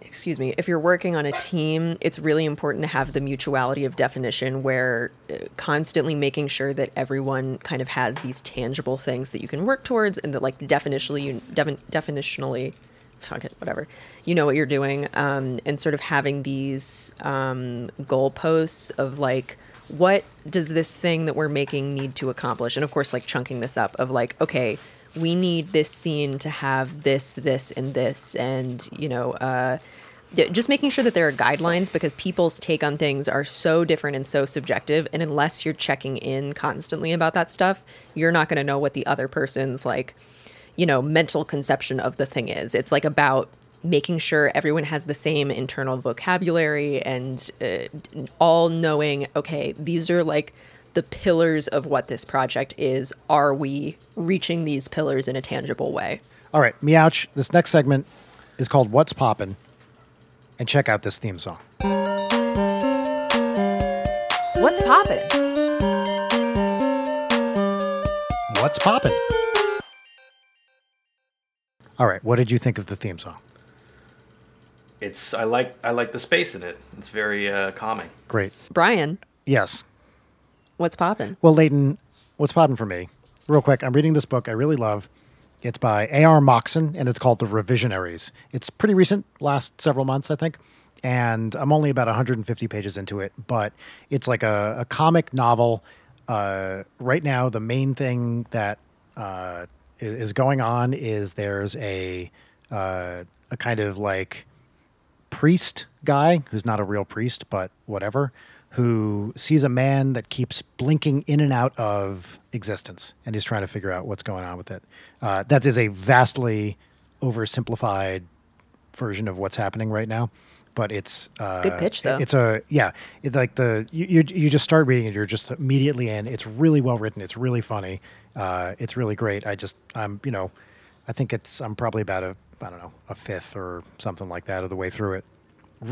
excuse me, if you're working on a team, it's really important to have the mutuality of definition where uh, constantly making sure that everyone kind of has these tangible things that you can work towards and that like definitionally you definitionally fuck it, whatever. You know what you're doing. Um, and sort of having these um, goalposts of like, what does this thing that we're making need to accomplish? And of course, like chunking this up of like, okay, we need this scene to have this, this, and this, and you know, uh, just making sure that there are guidelines because people's take on things are so different and so subjective and unless you're checking in constantly about that stuff you're not going to know what the other person's like you know mental conception of the thing is. It's like about making sure everyone has the same internal vocabulary and uh, all knowing okay these are like the pillars of what this project is are we reaching these pillars in a tangible way all right meouch this next segment is called what's poppin' and check out this theme song. What's poppin'? What's poppin'? All right, what did you think of the theme song? It's I like I like the space in it. It's very uh, calming. Great, Brian. Yes. What's poppin'? Well, Leighton, what's poppin' for me? Real quick, I'm reading this book I really love. It's by A.R. Moxon, and it's called The Revisionaries. It's pretty recent, last several months, I think. And I'm only about 150 pages into it, but it's like a, a comic novel. Uh, right now, the main thing that uh, is going on is there's a uh, a kind of like priest guy who's not a real priest, but whatever, who sees a man that keeps blinking in and out of existence, and he's trying to figure out what's going on with it. Uh, that is a vastly oversimplified version of what's happening right now, but it's uh, good pitch though. It's a yeah, it's like the you, you, you just start reading it, you're just immediately in. It's really well written. It's really funny. Uh, it's really great. I just I'm you know, I think it's I'm probably about a I don't know a fifth or something like that of the way through it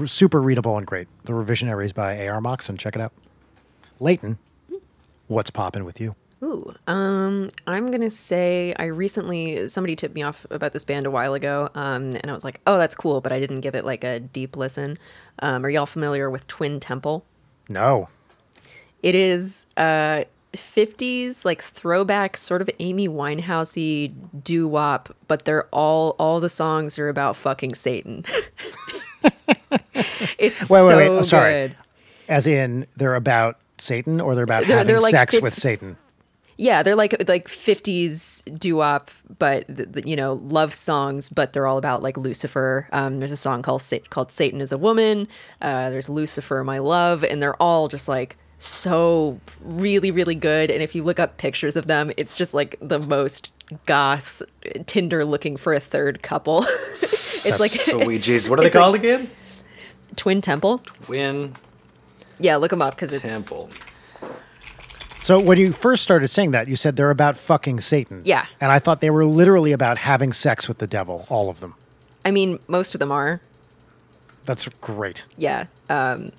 super readable and great. The Revisionaries by A.R. Moxon. Check it out. Leighton, what's popping with you? Ooh, um, I'm gonna say I recently somebody tipped me off about this band a while ago, um, and I was like, oh, that's cool, but I didn't give it like a deep listen. Um, are y'all familiar with Twin Temple? No. It is uh 50s like throwback sort of Amy Winehousey doo wop, but they're all all the songs are about fucking Satan. [LAUGHS] it's wait, so wait, wait. Oh, sorry. Good. As in, they're about Satan, or they're about they're, having they're like sex 50, with Satan. Yeah, they're like like fifties doo wop, but you know love songs, but they're all about like Lucifer. Um, there's a song called called Satan is a woman. Uh, there's Lucifer, my love, and they're all just like so really really good and if you look up pictures of them it's just like the most goth tinder looking for a third couple [LAUGHS] it's like sweet Jesus. What are [LAUGHS] they it's like- called again? twin temple Twin. yeah look them up because it's Temple. So when you first started saying that, you said they're about fucking Satan. Yeah. And I thought they were literally about having sex with the devil, all of them. i mean most of them are That's great. yeah um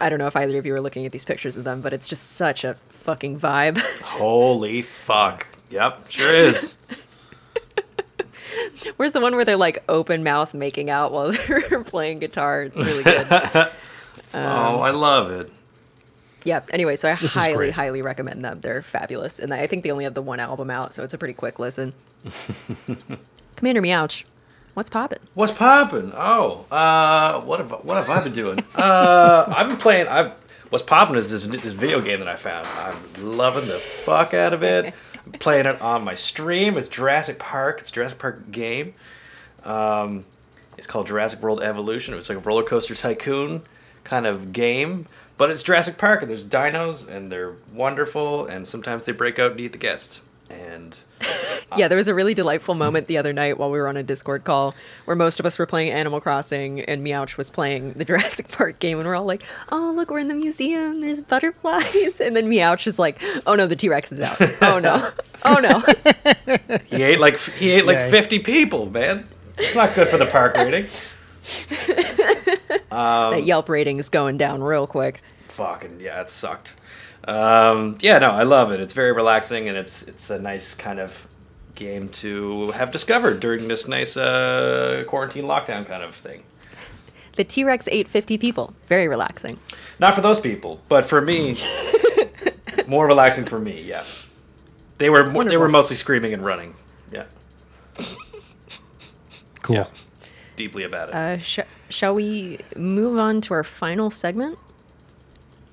i don't know if either of you are looking at these pictures of them but it's just such a fucking vibe [LAUGHS] Holy fuck. Yep, sure is. where's the one where they're like open mouth making out while [LAUGHS] they're playing guitar it's really good [LAUGHS] um, oh, I love it. Yeah. Anyway, so I is highly, highly recommend them. They're fabulous, and I think they only have the one album out, so it's a pretty quick listen. Commander Meouch, what's poppin'? What's poppin'? Oh, uh, what have what have I been doing? [LAUGHS] uh, I've been playing. I've what's poppin' is this this video game that I found. I'm loving the fuck out of it. [LAUGHS] I'm playing it on my stream. It's Jurassic Park. It's a Jurassic Park game. Um, it's called Jurassic World Evolution. It was like a roller coaster tycoon kind of game, but it's Jurassic Park and there's dinos and they're wonderful and sometimes they break out and eat the guests. And [LAUGHS] Yeah, there was a really delightful moment the other night while we were on a Discord call where most of us were playing Animal Crossing and Meouch was playing the [LAUGHS] Jurassic Park game, and we're all like, "Oh, look, we're in the museum. There's butterflies," [LAUGHS] and then Meouch is like, "Oh no, the T Rex is out. Oh no, oh no." He ate like he ate like Yeah. fifty people, man. It's not good for the park rating. Um, that Yelp rating is going down real quick. Fucking yeah, it sucked. Um, yeah, no, I love it. It's very relaxing and it's it's a nice kind of game to have discovered during this nice uh, quarantine lockdown kind of thing. The T Rex ate 50 people. Very relaxing. Not for those people, but for me, [LAUGHS] more relaxing for me. Yeah, they were mo- they were mostly screaming and running. Yeah, Cool. Yeah. deeply about it. Uh, sh- shall we move on to our final segment?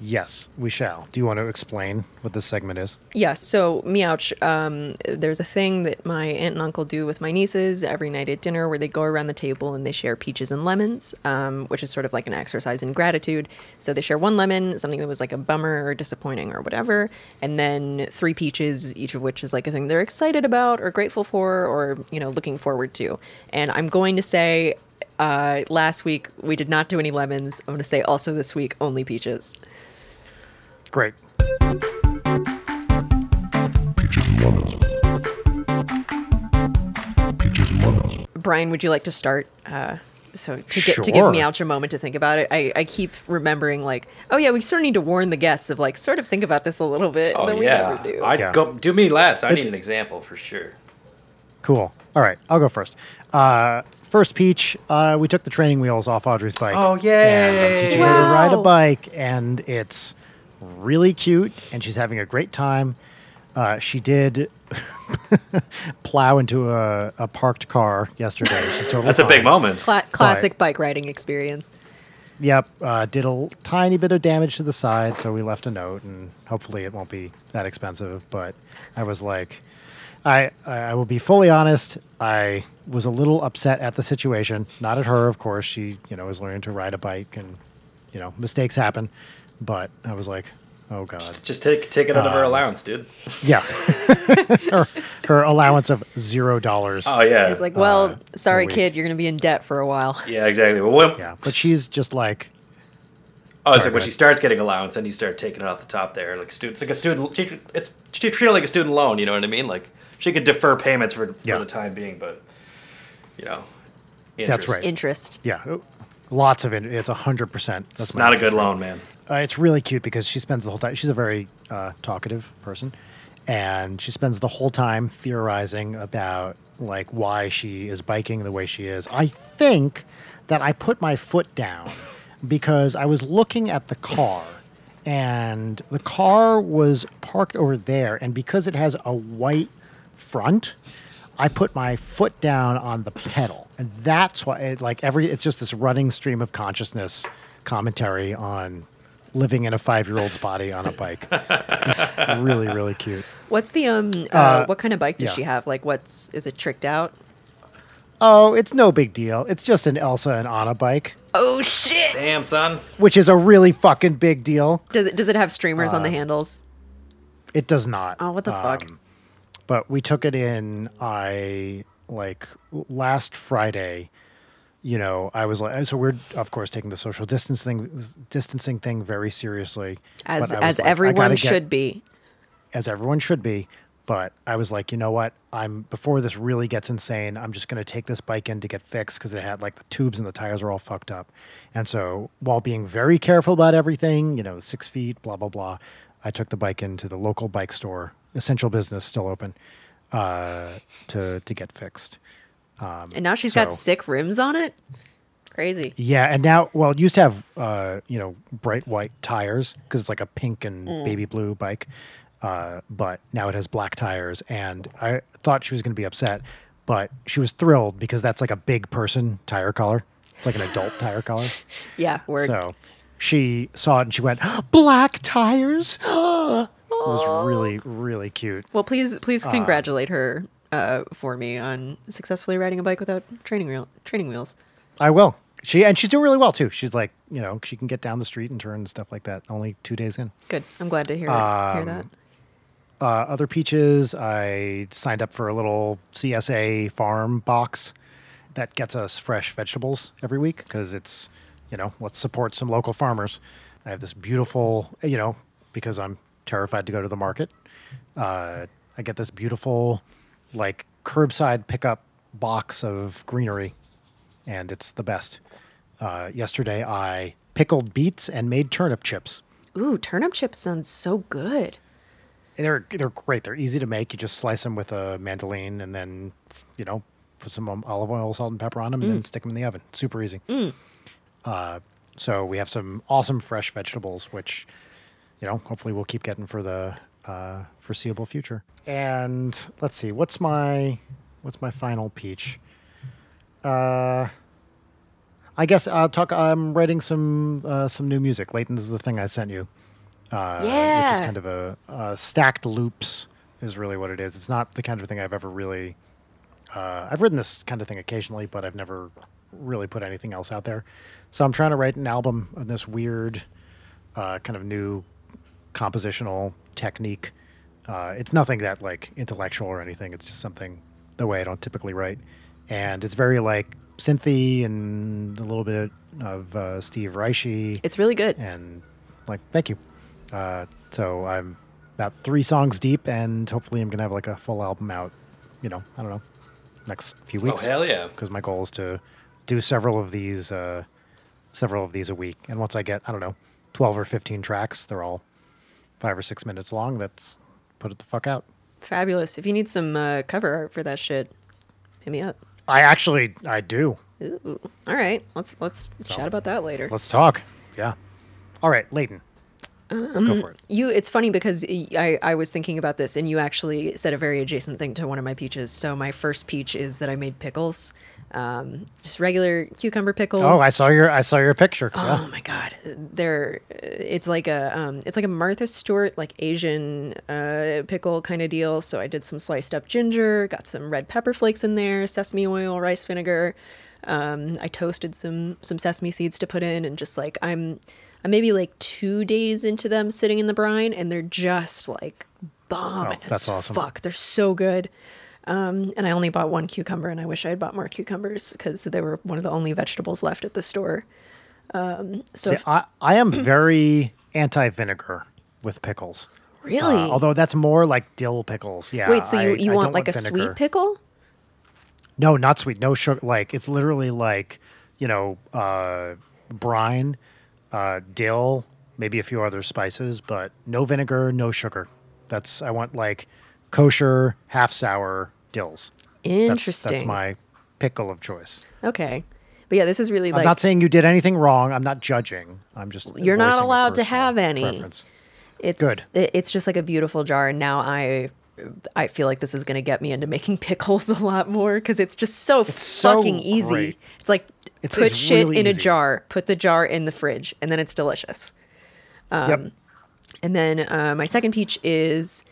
Yes, we shall. Do you want to explain what this segment is? Yes. So, Meouch, um, there's a thing that my aunt and uncle do with my nieces every night at dinner where they go around the table and they share peaches and lemons, um, which is sort of like an exercise in gratitude. So, they share one lemon, something that was like a bummer or disappointing or whatever, and then three peaches, each of which is like a thing they're excited about or grateful for or, you know, looking forward to. And I'm going to say, uh, last week we did not do any lemons. I'm going to say also this week only peaches. Great. Brian, would you like to start? Uh, so to get to give me out your moment to think about it, I, I keep remembering like, oh yeah, we sort of need to warn the guests of like, sort of think about this a little bit. oh and then we yeah, do. I Yeah. go do me last. I It's- need an example for sure. Cool. All right, I'll go first. Uh, first, Peach, uh, we took the training wheels off Audrey's bike. Oh, yeah. And I'm yay. teaching her to ride a bike, and it's really cute, and she's having a great time. Uh, she did [LAUGHS] plow into a, a parked car yesterday. She's totally That's a big moment. Cla- classic bike riding experience. Yep, uh, did a l- tiny bit of damage to the side, so we left a note, and hopefully it won't be that expensive. But I was like, I I will be fully honest. I was a little upset at the situation, not at her, of course. She you know is learning to ride a bike, and you know mistakes happen. But I was like, oh god, Just take take it out of her Um, allowance, dude. yeah. [LAUGHS] her, her allowance of zero dollars. Oh yeah. It's like, well, uh, sorry, kid, you're gonna be in debt for a while. [LAUGHS] yeah, exactly. Well, when, yeah, but she's just like, Oh, it's Sorry, like when she starts getting allowance, and you start taking it off the top there, like student. It's like a student. She, it's she treat it like a student loan. You know what I mean? Like she could defer payments for, for Yeah. the time being, but you know, That's right. Interest. yeah, lots of it. It's a hundred percent. It's not a good loan, man. Uh, it's really cute because she spends the whole time. She's a very uh, talkative person, and she spends the whole time theorizing about like why she is biking the way she is. I think that I put my foot down because I was looking at the car, and the car was parked over there, and because it has a white front. I put my foot down on the pedal, and that's why, it, like every, it's just this running stream of consciousness commentary on living in a five-year-old's body on a bike. it's really, really cute. What's the um? Uh, Uh, what kind of bike does yeah. she have? Like, what's is it tricked out? Oh, it's no big deal. It's just an Elsa and Anna bike. Oh shit! Damn, son. which is a really fucking big deal. Does it does it have streamers on the handles? It does not. Oh, what the fuck? Um, but we took it in i like last friday you know i was like so we're of course taking the social distancing distancing thing very seriously As but I was as like, everyone gotta get- should be. as everyone should be but i was like you know what? I'm before this really gets insane i'm just going to take this bike in to get fixed because it had like the tubes and the tires were all fucked up. And so while being very careful about everything you know six feet blah blah blah i took the bike into the local bike store essential business still open uh, to to get fixed And now she's got sick rims on it. Crazy. yeah and now well it used to have uh, you know bright white tires because it's like a pink and baby blue bike. Uh, but now it has black tires and i thought she was going to be upset but she was thrilled because that's like a big person tire color. It's like an adult tire color. [LAUGHS] Yeah, word. so she saw it and she went [GASPS] black tires? [GASPS] It was really really cute. Well, please Uh, please congratulate her uh, for me on successfully riding a bike without training wheel training wheels. i will she and she's doing really well too she's like you know she can get down the street and turn and stuff like that only two days in Good. I'm glad to hear Um, hear that. uh, other peaches, I signed up for a little CSA farm box that gets us fresh vegetables every week because it's, you know, let's support some local farmers. I have this beautiful, you know, because I'm terrified to go to the market. Uh, I get this beautiful, like, curbside pickup box of greenery, and it's the best. Uh, yesterday, I pickled beets and made turnip chips. Ooh, turnip chips sounds so good. They're they're great. They're easy to make. You just slice them with a mandolin and then, you know, put some um, olive oil, salt, and pepper on them, and then stick them in the oven. Super easy. Uh, so we have some awesome fresh vegetables, which, you know, hopefully we'll keep getting for the uh, foreseeable future. And let's see, what's my what's my final peach? Uh, I guess I'll talk. I'm writing some uh, some new music. Leighton, this is the thing I sent you uh, which is kind of a, uh stacked loops is really what it is. It's not the kind of thing I've ever really. Uh, I've written this kind of thing occasionally, but I've never really put anything else out there. So I'm trying to write an album of this weird, uh, kind of new compositional technique. Uh, it's nothing that like intellectual or anything. It's just something the way I don't typically write, and it's very like synthy and a little bit of uh, Steve Reishi It's really good. and like thank you uh, so i'm about three songs deep and hopefully i'm gonna have like a full album out you know i don't know next few weeks. Oh hell yeah! because my goal is to do several of these uh, several of these a week and once i get i don't know 12 or 15 tracks they're all five or six minutes long that's put it the fuck out Fabulous. If you need some uh, cover art for that shit, hit me up. i actually i do Ooh. All right. Let's let's chat about that later. let's talk yeah all right leighton Um, go for it You, it's funny because I I was thinking about this, and you actually said a very adjacent thing to one of my peaches. So my first peach is that I made pickles, um, just regular cucumber pickles. oh i saw your i saw your picture Oh yeah my god, they're it's like a um, it's like a Martha Stewart like Asian uh, pickle kind of deal. So I did some sliced up ginger, got some red pepper flakes in there, sesame oil, rice vinegar. Um, I toasted some some sesame seeds to put in, and just like I'm I'm maybe like two days into them sitting in the brine, and they're just like bomb Oh, that's awesome. fuck. They're so good. Um, and I only bought one cucumber, and I wish I had bought more cucumbers because they were one of the only vegetables left at the store. Um, so See, I, I am very anti vinegar with pickles. really, Uh, although that's more like dill pickles. Yeah. wait, so you, you I want don't like a vinegar. sweet pickle? No, not sweet. No sugar. Like it's literally like you know uh, brine, uh, dill, maybe a few other spices, but no vinegar, no sugar. That's I want like kosher, half sour dills. That's, Interesting. that's my pickle of choice. Okay, but yeah, this is really I'm not saying you did anything wrong. I'm not judging. I'm just You're not allowed to have any. preference. it's good. it- it's just like a beautiful jar, and now I. I feel like this is going to get me into making [LAUGHS] pickles a lot more because it's just so so fucking easy. great. It's like It's- put it's shit really in a jar, put the jar in the fridge, and then it's delicious. yep. And then uh, my second peach is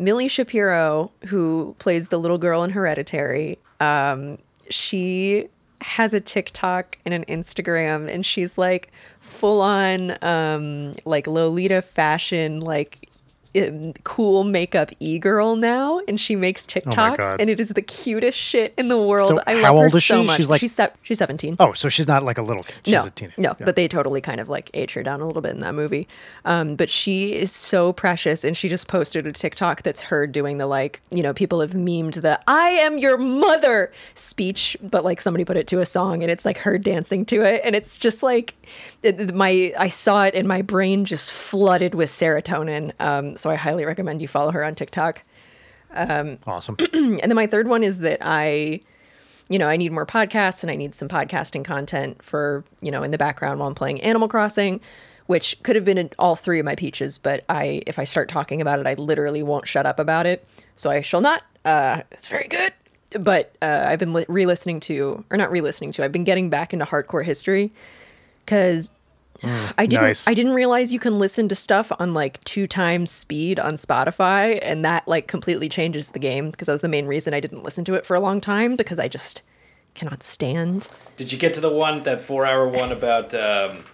Millie Shapiro, who plays the little girl in Hereditary. Um, she has a TikTok and an Instagram, and she's like full on um, like Lolita fashion, like um, cool makeup e girl now, and she makes TikToks, God. and it is the cutest shit in the world. So I how love her is so she? much. She's like- she's se- she's seventeen. Oh, so she's not like a little kid. She's no, a teenager. no, Yeah. but they totally kind of like age her down a little bit in that movie. Um, but she is so precious, and she just posted a TikTok that's her doing the like, you know, people have memed the "I am your mother" speech, but like somebody put it to a song, and it's like her dancing to it, and it's just like it- my I saw it, and my brain just flooded with serotonin. Um, so I highly recommend you follow her on TikTok. awesome. [CLEARS THROAT] And then my third one is that I, you know, I need more podcasts and I need some podcasting content for, you know, in the background while I'm playing Animal Crossing, which could have been in all three of my peaches, but I, if I start talking about it, I literally won't shut up about it. So I shall not. Uh, it's very good. But uh, I've been li- re-listening to, or not re-listening to, I've been getting back into hardcore history because I didn't nice. I didn't realize you can listen to stuff on like two times speed on Spotify and that like completely changes the game because that was the main reason I didn't listen to it for a long time because I just cannot stand. Did you get to the one that four hour one about um,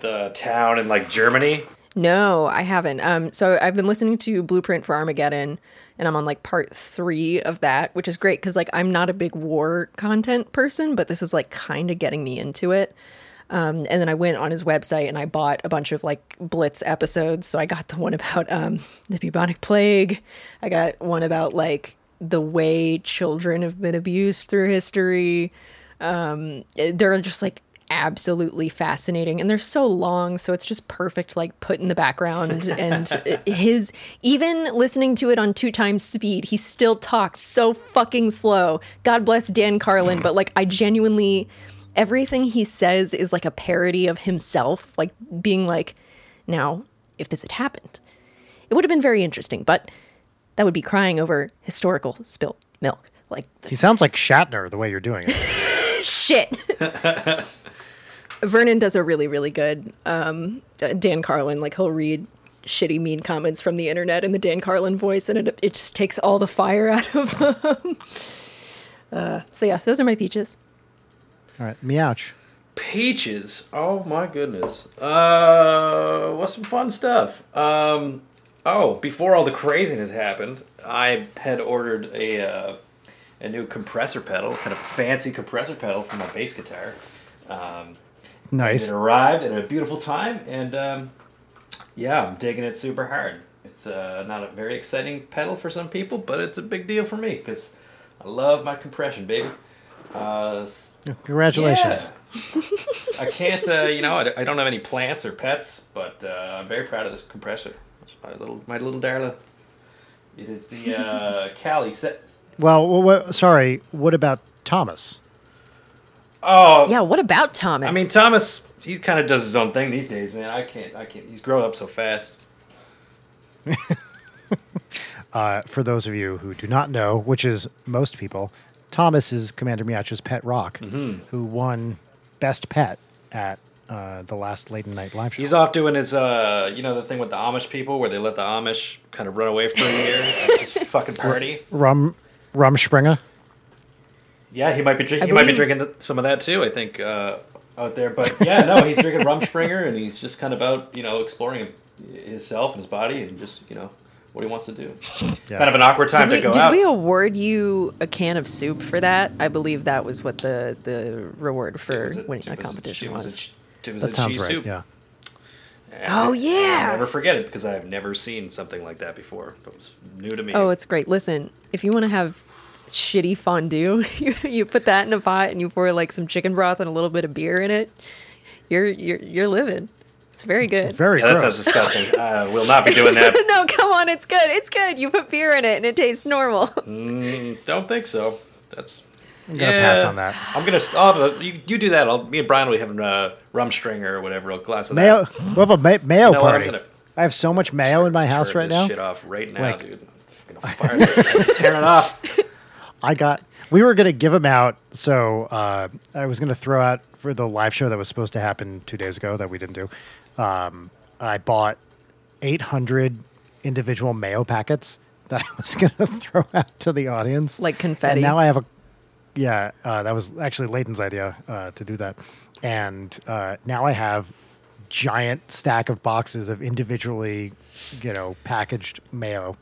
the town in like Germany? No, I haven't. Um so I've been listening to Blueprint for Armageddon and I'm on like part 3 of that, which is great cuz like I'm not a big war content person, but this is like kind of getting me into it. Um, and then I went on his website and I bought a bunch of like Blitz episodes. So I got the one about um, the bubonic plague. I got one about like the way children have been abused through history. Um, they're just like absolutely fascinating and they're so long so it's just perfect like put in the background and [LAUGHS] his even listening to it on two times speed he still talks so fucking slow god bless dan carlin but like i genuinely everything he says is like a parody of himself, like being like, now, if this had happened, it would have been very interesting, but that would be crying over historical spilt milk. Like, he sounds like Shatner the way you're doing it. [LAUGHS] shit. Vernon does a really, really good um, Dan Carlin. Like, he'll read shitty, mean comments from the internet in the Dan Carlin voice, and it, it just takes all the fire out of [LAUGHS] him. Uh, so, yeah, those are my peaches. All right, meouch. Peaches. Oh my goodness. Uh, what's some fun stuff? Um, oh, before all the craziness happened, I had ordered a uh, a new compressor pedal, kind of fancy compressor pedal for my bass guitar. Um, Nice. It arrived at a beautiful time, and um, yeah, I'm digging it super hard. It's uh, not a very exciting pedal for some people, but it's a big deal for me because I love my compression, baby. Uh, Congratulations. yeah. I can't, uh, you know, I, I don't have any plants or pets, but uh, I'm very proud of this compressor. It's my little, my little darling. It is the uh, [LAUGHS] Cali set. Well, well, what, sorry. What about Thomas? Oh, Yeah, what about Thomas? I mean, Thomas, he kind of does his own thing these days, man. I can't, I can't. He's grown up so fast. [LAUGHS] Uh, for those of you who do not know, which is most people, Thomas is Commander Meouch's pet rock, Mm-hmm. who won Best Pet at uh, the last late night live show. He's off doing his, uh, you know, the thing with the Amish people where they let the Amish kind of run away for a year and [LAUGHS] just fucking party. Rum, rum Springer. Yeah, he might be drink- I he might be drinking some of that too. I think uh, out there, but yeah, no, he's drinking rum Springer and he's just kind of out, you know, exploring himself and his body and just you know what he wants to do. [LAUGHS] Yeah. Kind of an awkward time did we, to go did out. Did we award you a can of soup for that? I believe that was what the, the reward for Was it- winning it that was competition was. was. a It was That a sounds cheese right. soup. Yeah. And Oh, yeah! I'll never forget it because I've never seen something like that before. It was new to me. Oh, it's great. Listen, if you want to have shitty fondue, [LAUGHS] you, you put that in a pot and you pour like some chicken broth and a little bit of beer in it. You're you're you're living. It's very good. Very yeah, that sounds disgusting. uh, we'll not be doing that. [LAUGHS] no, come on, it's good. It's good. You put beer in it and it tastes normal. [LAUGHS] Don't think so. That's. I'm gonna pass on that. I'm gonna. I'll a, you, you do that. I'll, me and Brian will be having a rum stringer or whatever, a glass of Mayo. that. We have a ma- mayo know what, party. gonna I have so much mayo in my house Turn right this now. Shit off right now, Like- dude. I'm gonna fire it. [LAUGHS] Tear it off. I got. We were gonna give them out, so uh, I was gonna throw out for the live show that was supposed to happen two days ago that we didn't do. Um, I bought 800 individual mayo packets that I was [LAUGHS] gonna throw out to the audience. Like confetti. And now I have a. yeah, uh, that was actually Leighton's idea uh, to do that, and uh, now I have giant stack of boxes of individually, you know, packaged mayo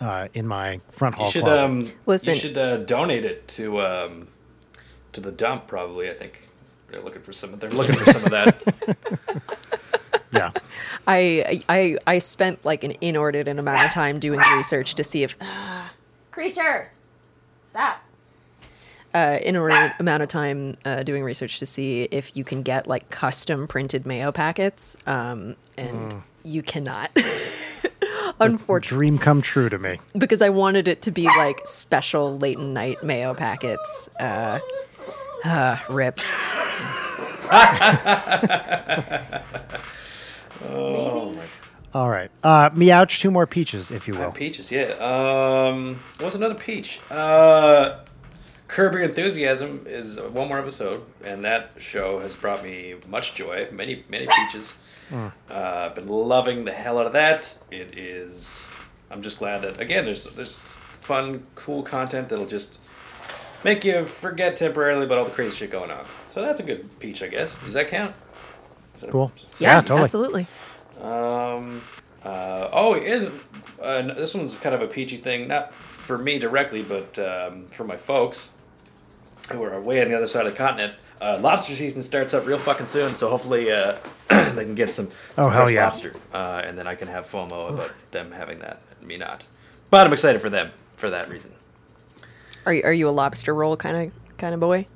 uh, in my front hall You should closet. um, Listen. you should uh, donate it to um, to the dump. Probably, I think they're looking for some. They're looking for some of that. [LAUGHS] yeah, [LAUGHS] I I I spent like an inordinate amount of time doing research to see if [SIGHS] creature stop. Uh, inordinate amount of time uh, doing research to see if you can get like custom printed mayo packets, um, and you cannot. [LAUGHS] Unfortunately, dream come true to me. because I wanted it to be like special late night mayo packets. Uh, uh, [LAUGHS] rip. All right, uh, meouch two more peaches, if you will. Peaches, yeah. Um, what was another peach? Uh, Curb Your Enthusiasm is one more episode, and that show has brought me much joy. Many, many peaches. Uh, I've been loving the hell out of that. It is. I'm just glad that again, there's there's fun, cool content that'll just make you forget temporarily about all the crazy shit going on. So that's a good peach, I guess. Does that count? Is that a- Cool. Yeah, Yeah, totally. absolutely. um. Uh, oh, it is. Uh, this one's kind of a peachy thing, not for me directly, but um, for my folks who are way on the other side of the continent. Uh, lobster season starts up real fucking soon, so hopefully uh, [CLEARS THROAT] they can get some, Oh, some hell yeah. lobster, uh, and then I can have FOMO about them having that and me not. But I'm excited for them for that reason. Are you, are you a lobster roll kind of kind of boy?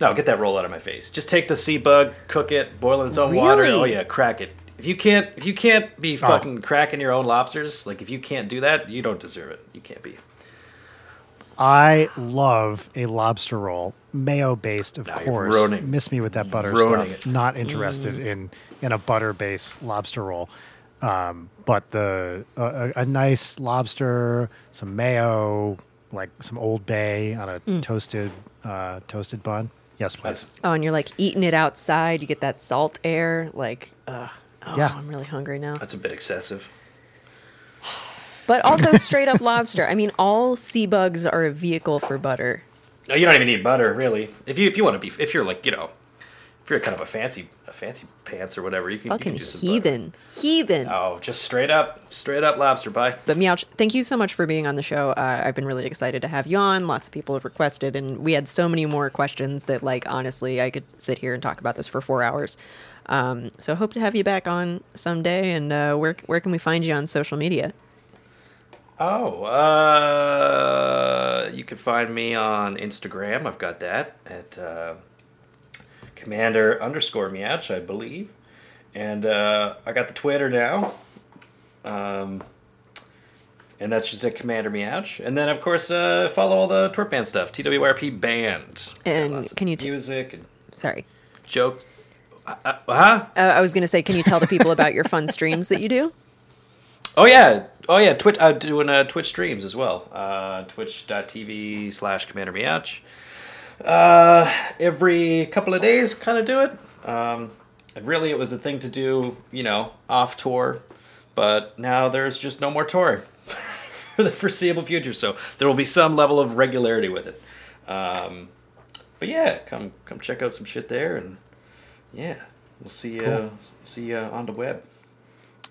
No, get that roll out of my face. Just take the sea bug, cook it, boil it in its own water. Really? Oh yeah, crack it. If you can't, if you can't be fucking cracking your own lobsters, like if you can't do that, you don't deserve it. You can't be. I love a lobster roll, mayo based, of Now you're course. ruining- Miss me with that butter ruining stuff. it. Not interested in in a butter based lobster roll. Um, but the a, a a nice lobster, some mayo, like some Old Bay on a Mm. toasted uh, toasted bun. Yes, please. That's Oh, and you're like eating it outside. You get that salt air. Like, uh, oh, Yeah. I'm really hungry now. that's a bit excessive. But also straight up [LAUGHS] lobster. I mean, all sea bugs are a vehicle for butter. No, you don't even need butter, really. If you if you want to be, if you're like you know, if you're kind of a fancy a fancy pants or whatever, you can. you Fucking can do some heathen, heathen. Oh, just straight up, straight up lobster pie. But Meouch, thank you so much for being on the show. Uh, I've been really excited to have you on. Lots of people have requested, and we had so many more questions that, like, honestly, I could sit here and talk about this for four hours. Um, so hope to have you back on someday. And uh, where where can we find you on social media? Oh, uh, you can find me on Instagram. I've got that at uh, commander underscore meouch, I believe. And uh, I got the Twitter now. Um, and that's just at Commander Meouch. And then, of course, uh, follow all the TWRP Band stuff. TWRP Band. And can you t- music and Sorry, jokes. Uh, uh, huh? uh, I was gonna say, can you tell the people about your fun [LAUGHS] streams that you do? Oh yeah, oh yeah. Twitch. I'm doing uh, Twitch streams as well. Uh, Twitch.tv slash Commander Meouch. Uh, every couple of days, kind of do it. Um, and really, it was a thing to do, you know, off tour. But now there's just no more tour [LAUGHS] for the foreseeable future. So there will be some level of regularity with it. Um, but yeah, come come check out some shit there, and yeah, we'll see you Cool. see you on the web.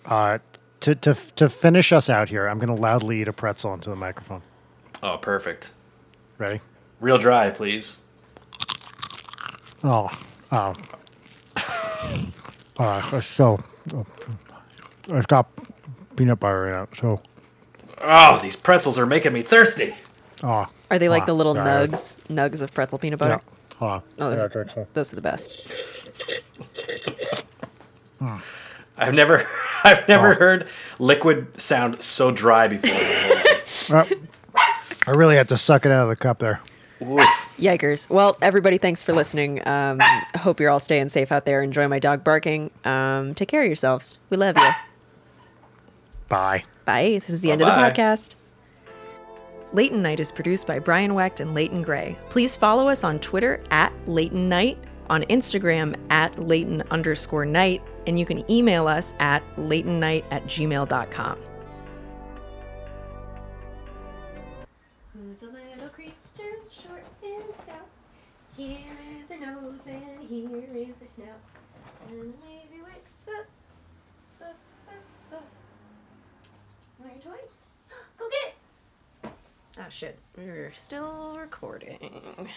Uh, to, to, to finish us out here, I'm going to loudly eat a pretzel into the microphone. Oh, perfect. Ready? Real dry, please. Oh, oh. Uh, so, uh, it's got peanut butter in it. So, Oh, these pretzels are making me thirsty. oh. Are they like ah, the little yeah, nugs, nugs of pretzel peanut butter? Hold on. Oh, Yeah, those, I think so. those are the best. I've never, [LAUGHS] I've never Oh. heard liquid sound so dry before. in my whole life. I really had to suck it out of the cup there. Oof. [LAUGHS] Yikers. Well, everybody, thanks for listening. Um, hope you're all staying safe out there. Enjoy my dog barking. Um, take care of yourselves. We love you. Bye. Bye. This is the end of the podcast. Leighton Night is produced by Brian Wecht and Leighton Gray. Please follow us on Twitter at Leighton Night, on Instagram at Leighton underscore night, and you can email us at leightonnight at gmail.com. shit, we're still recording.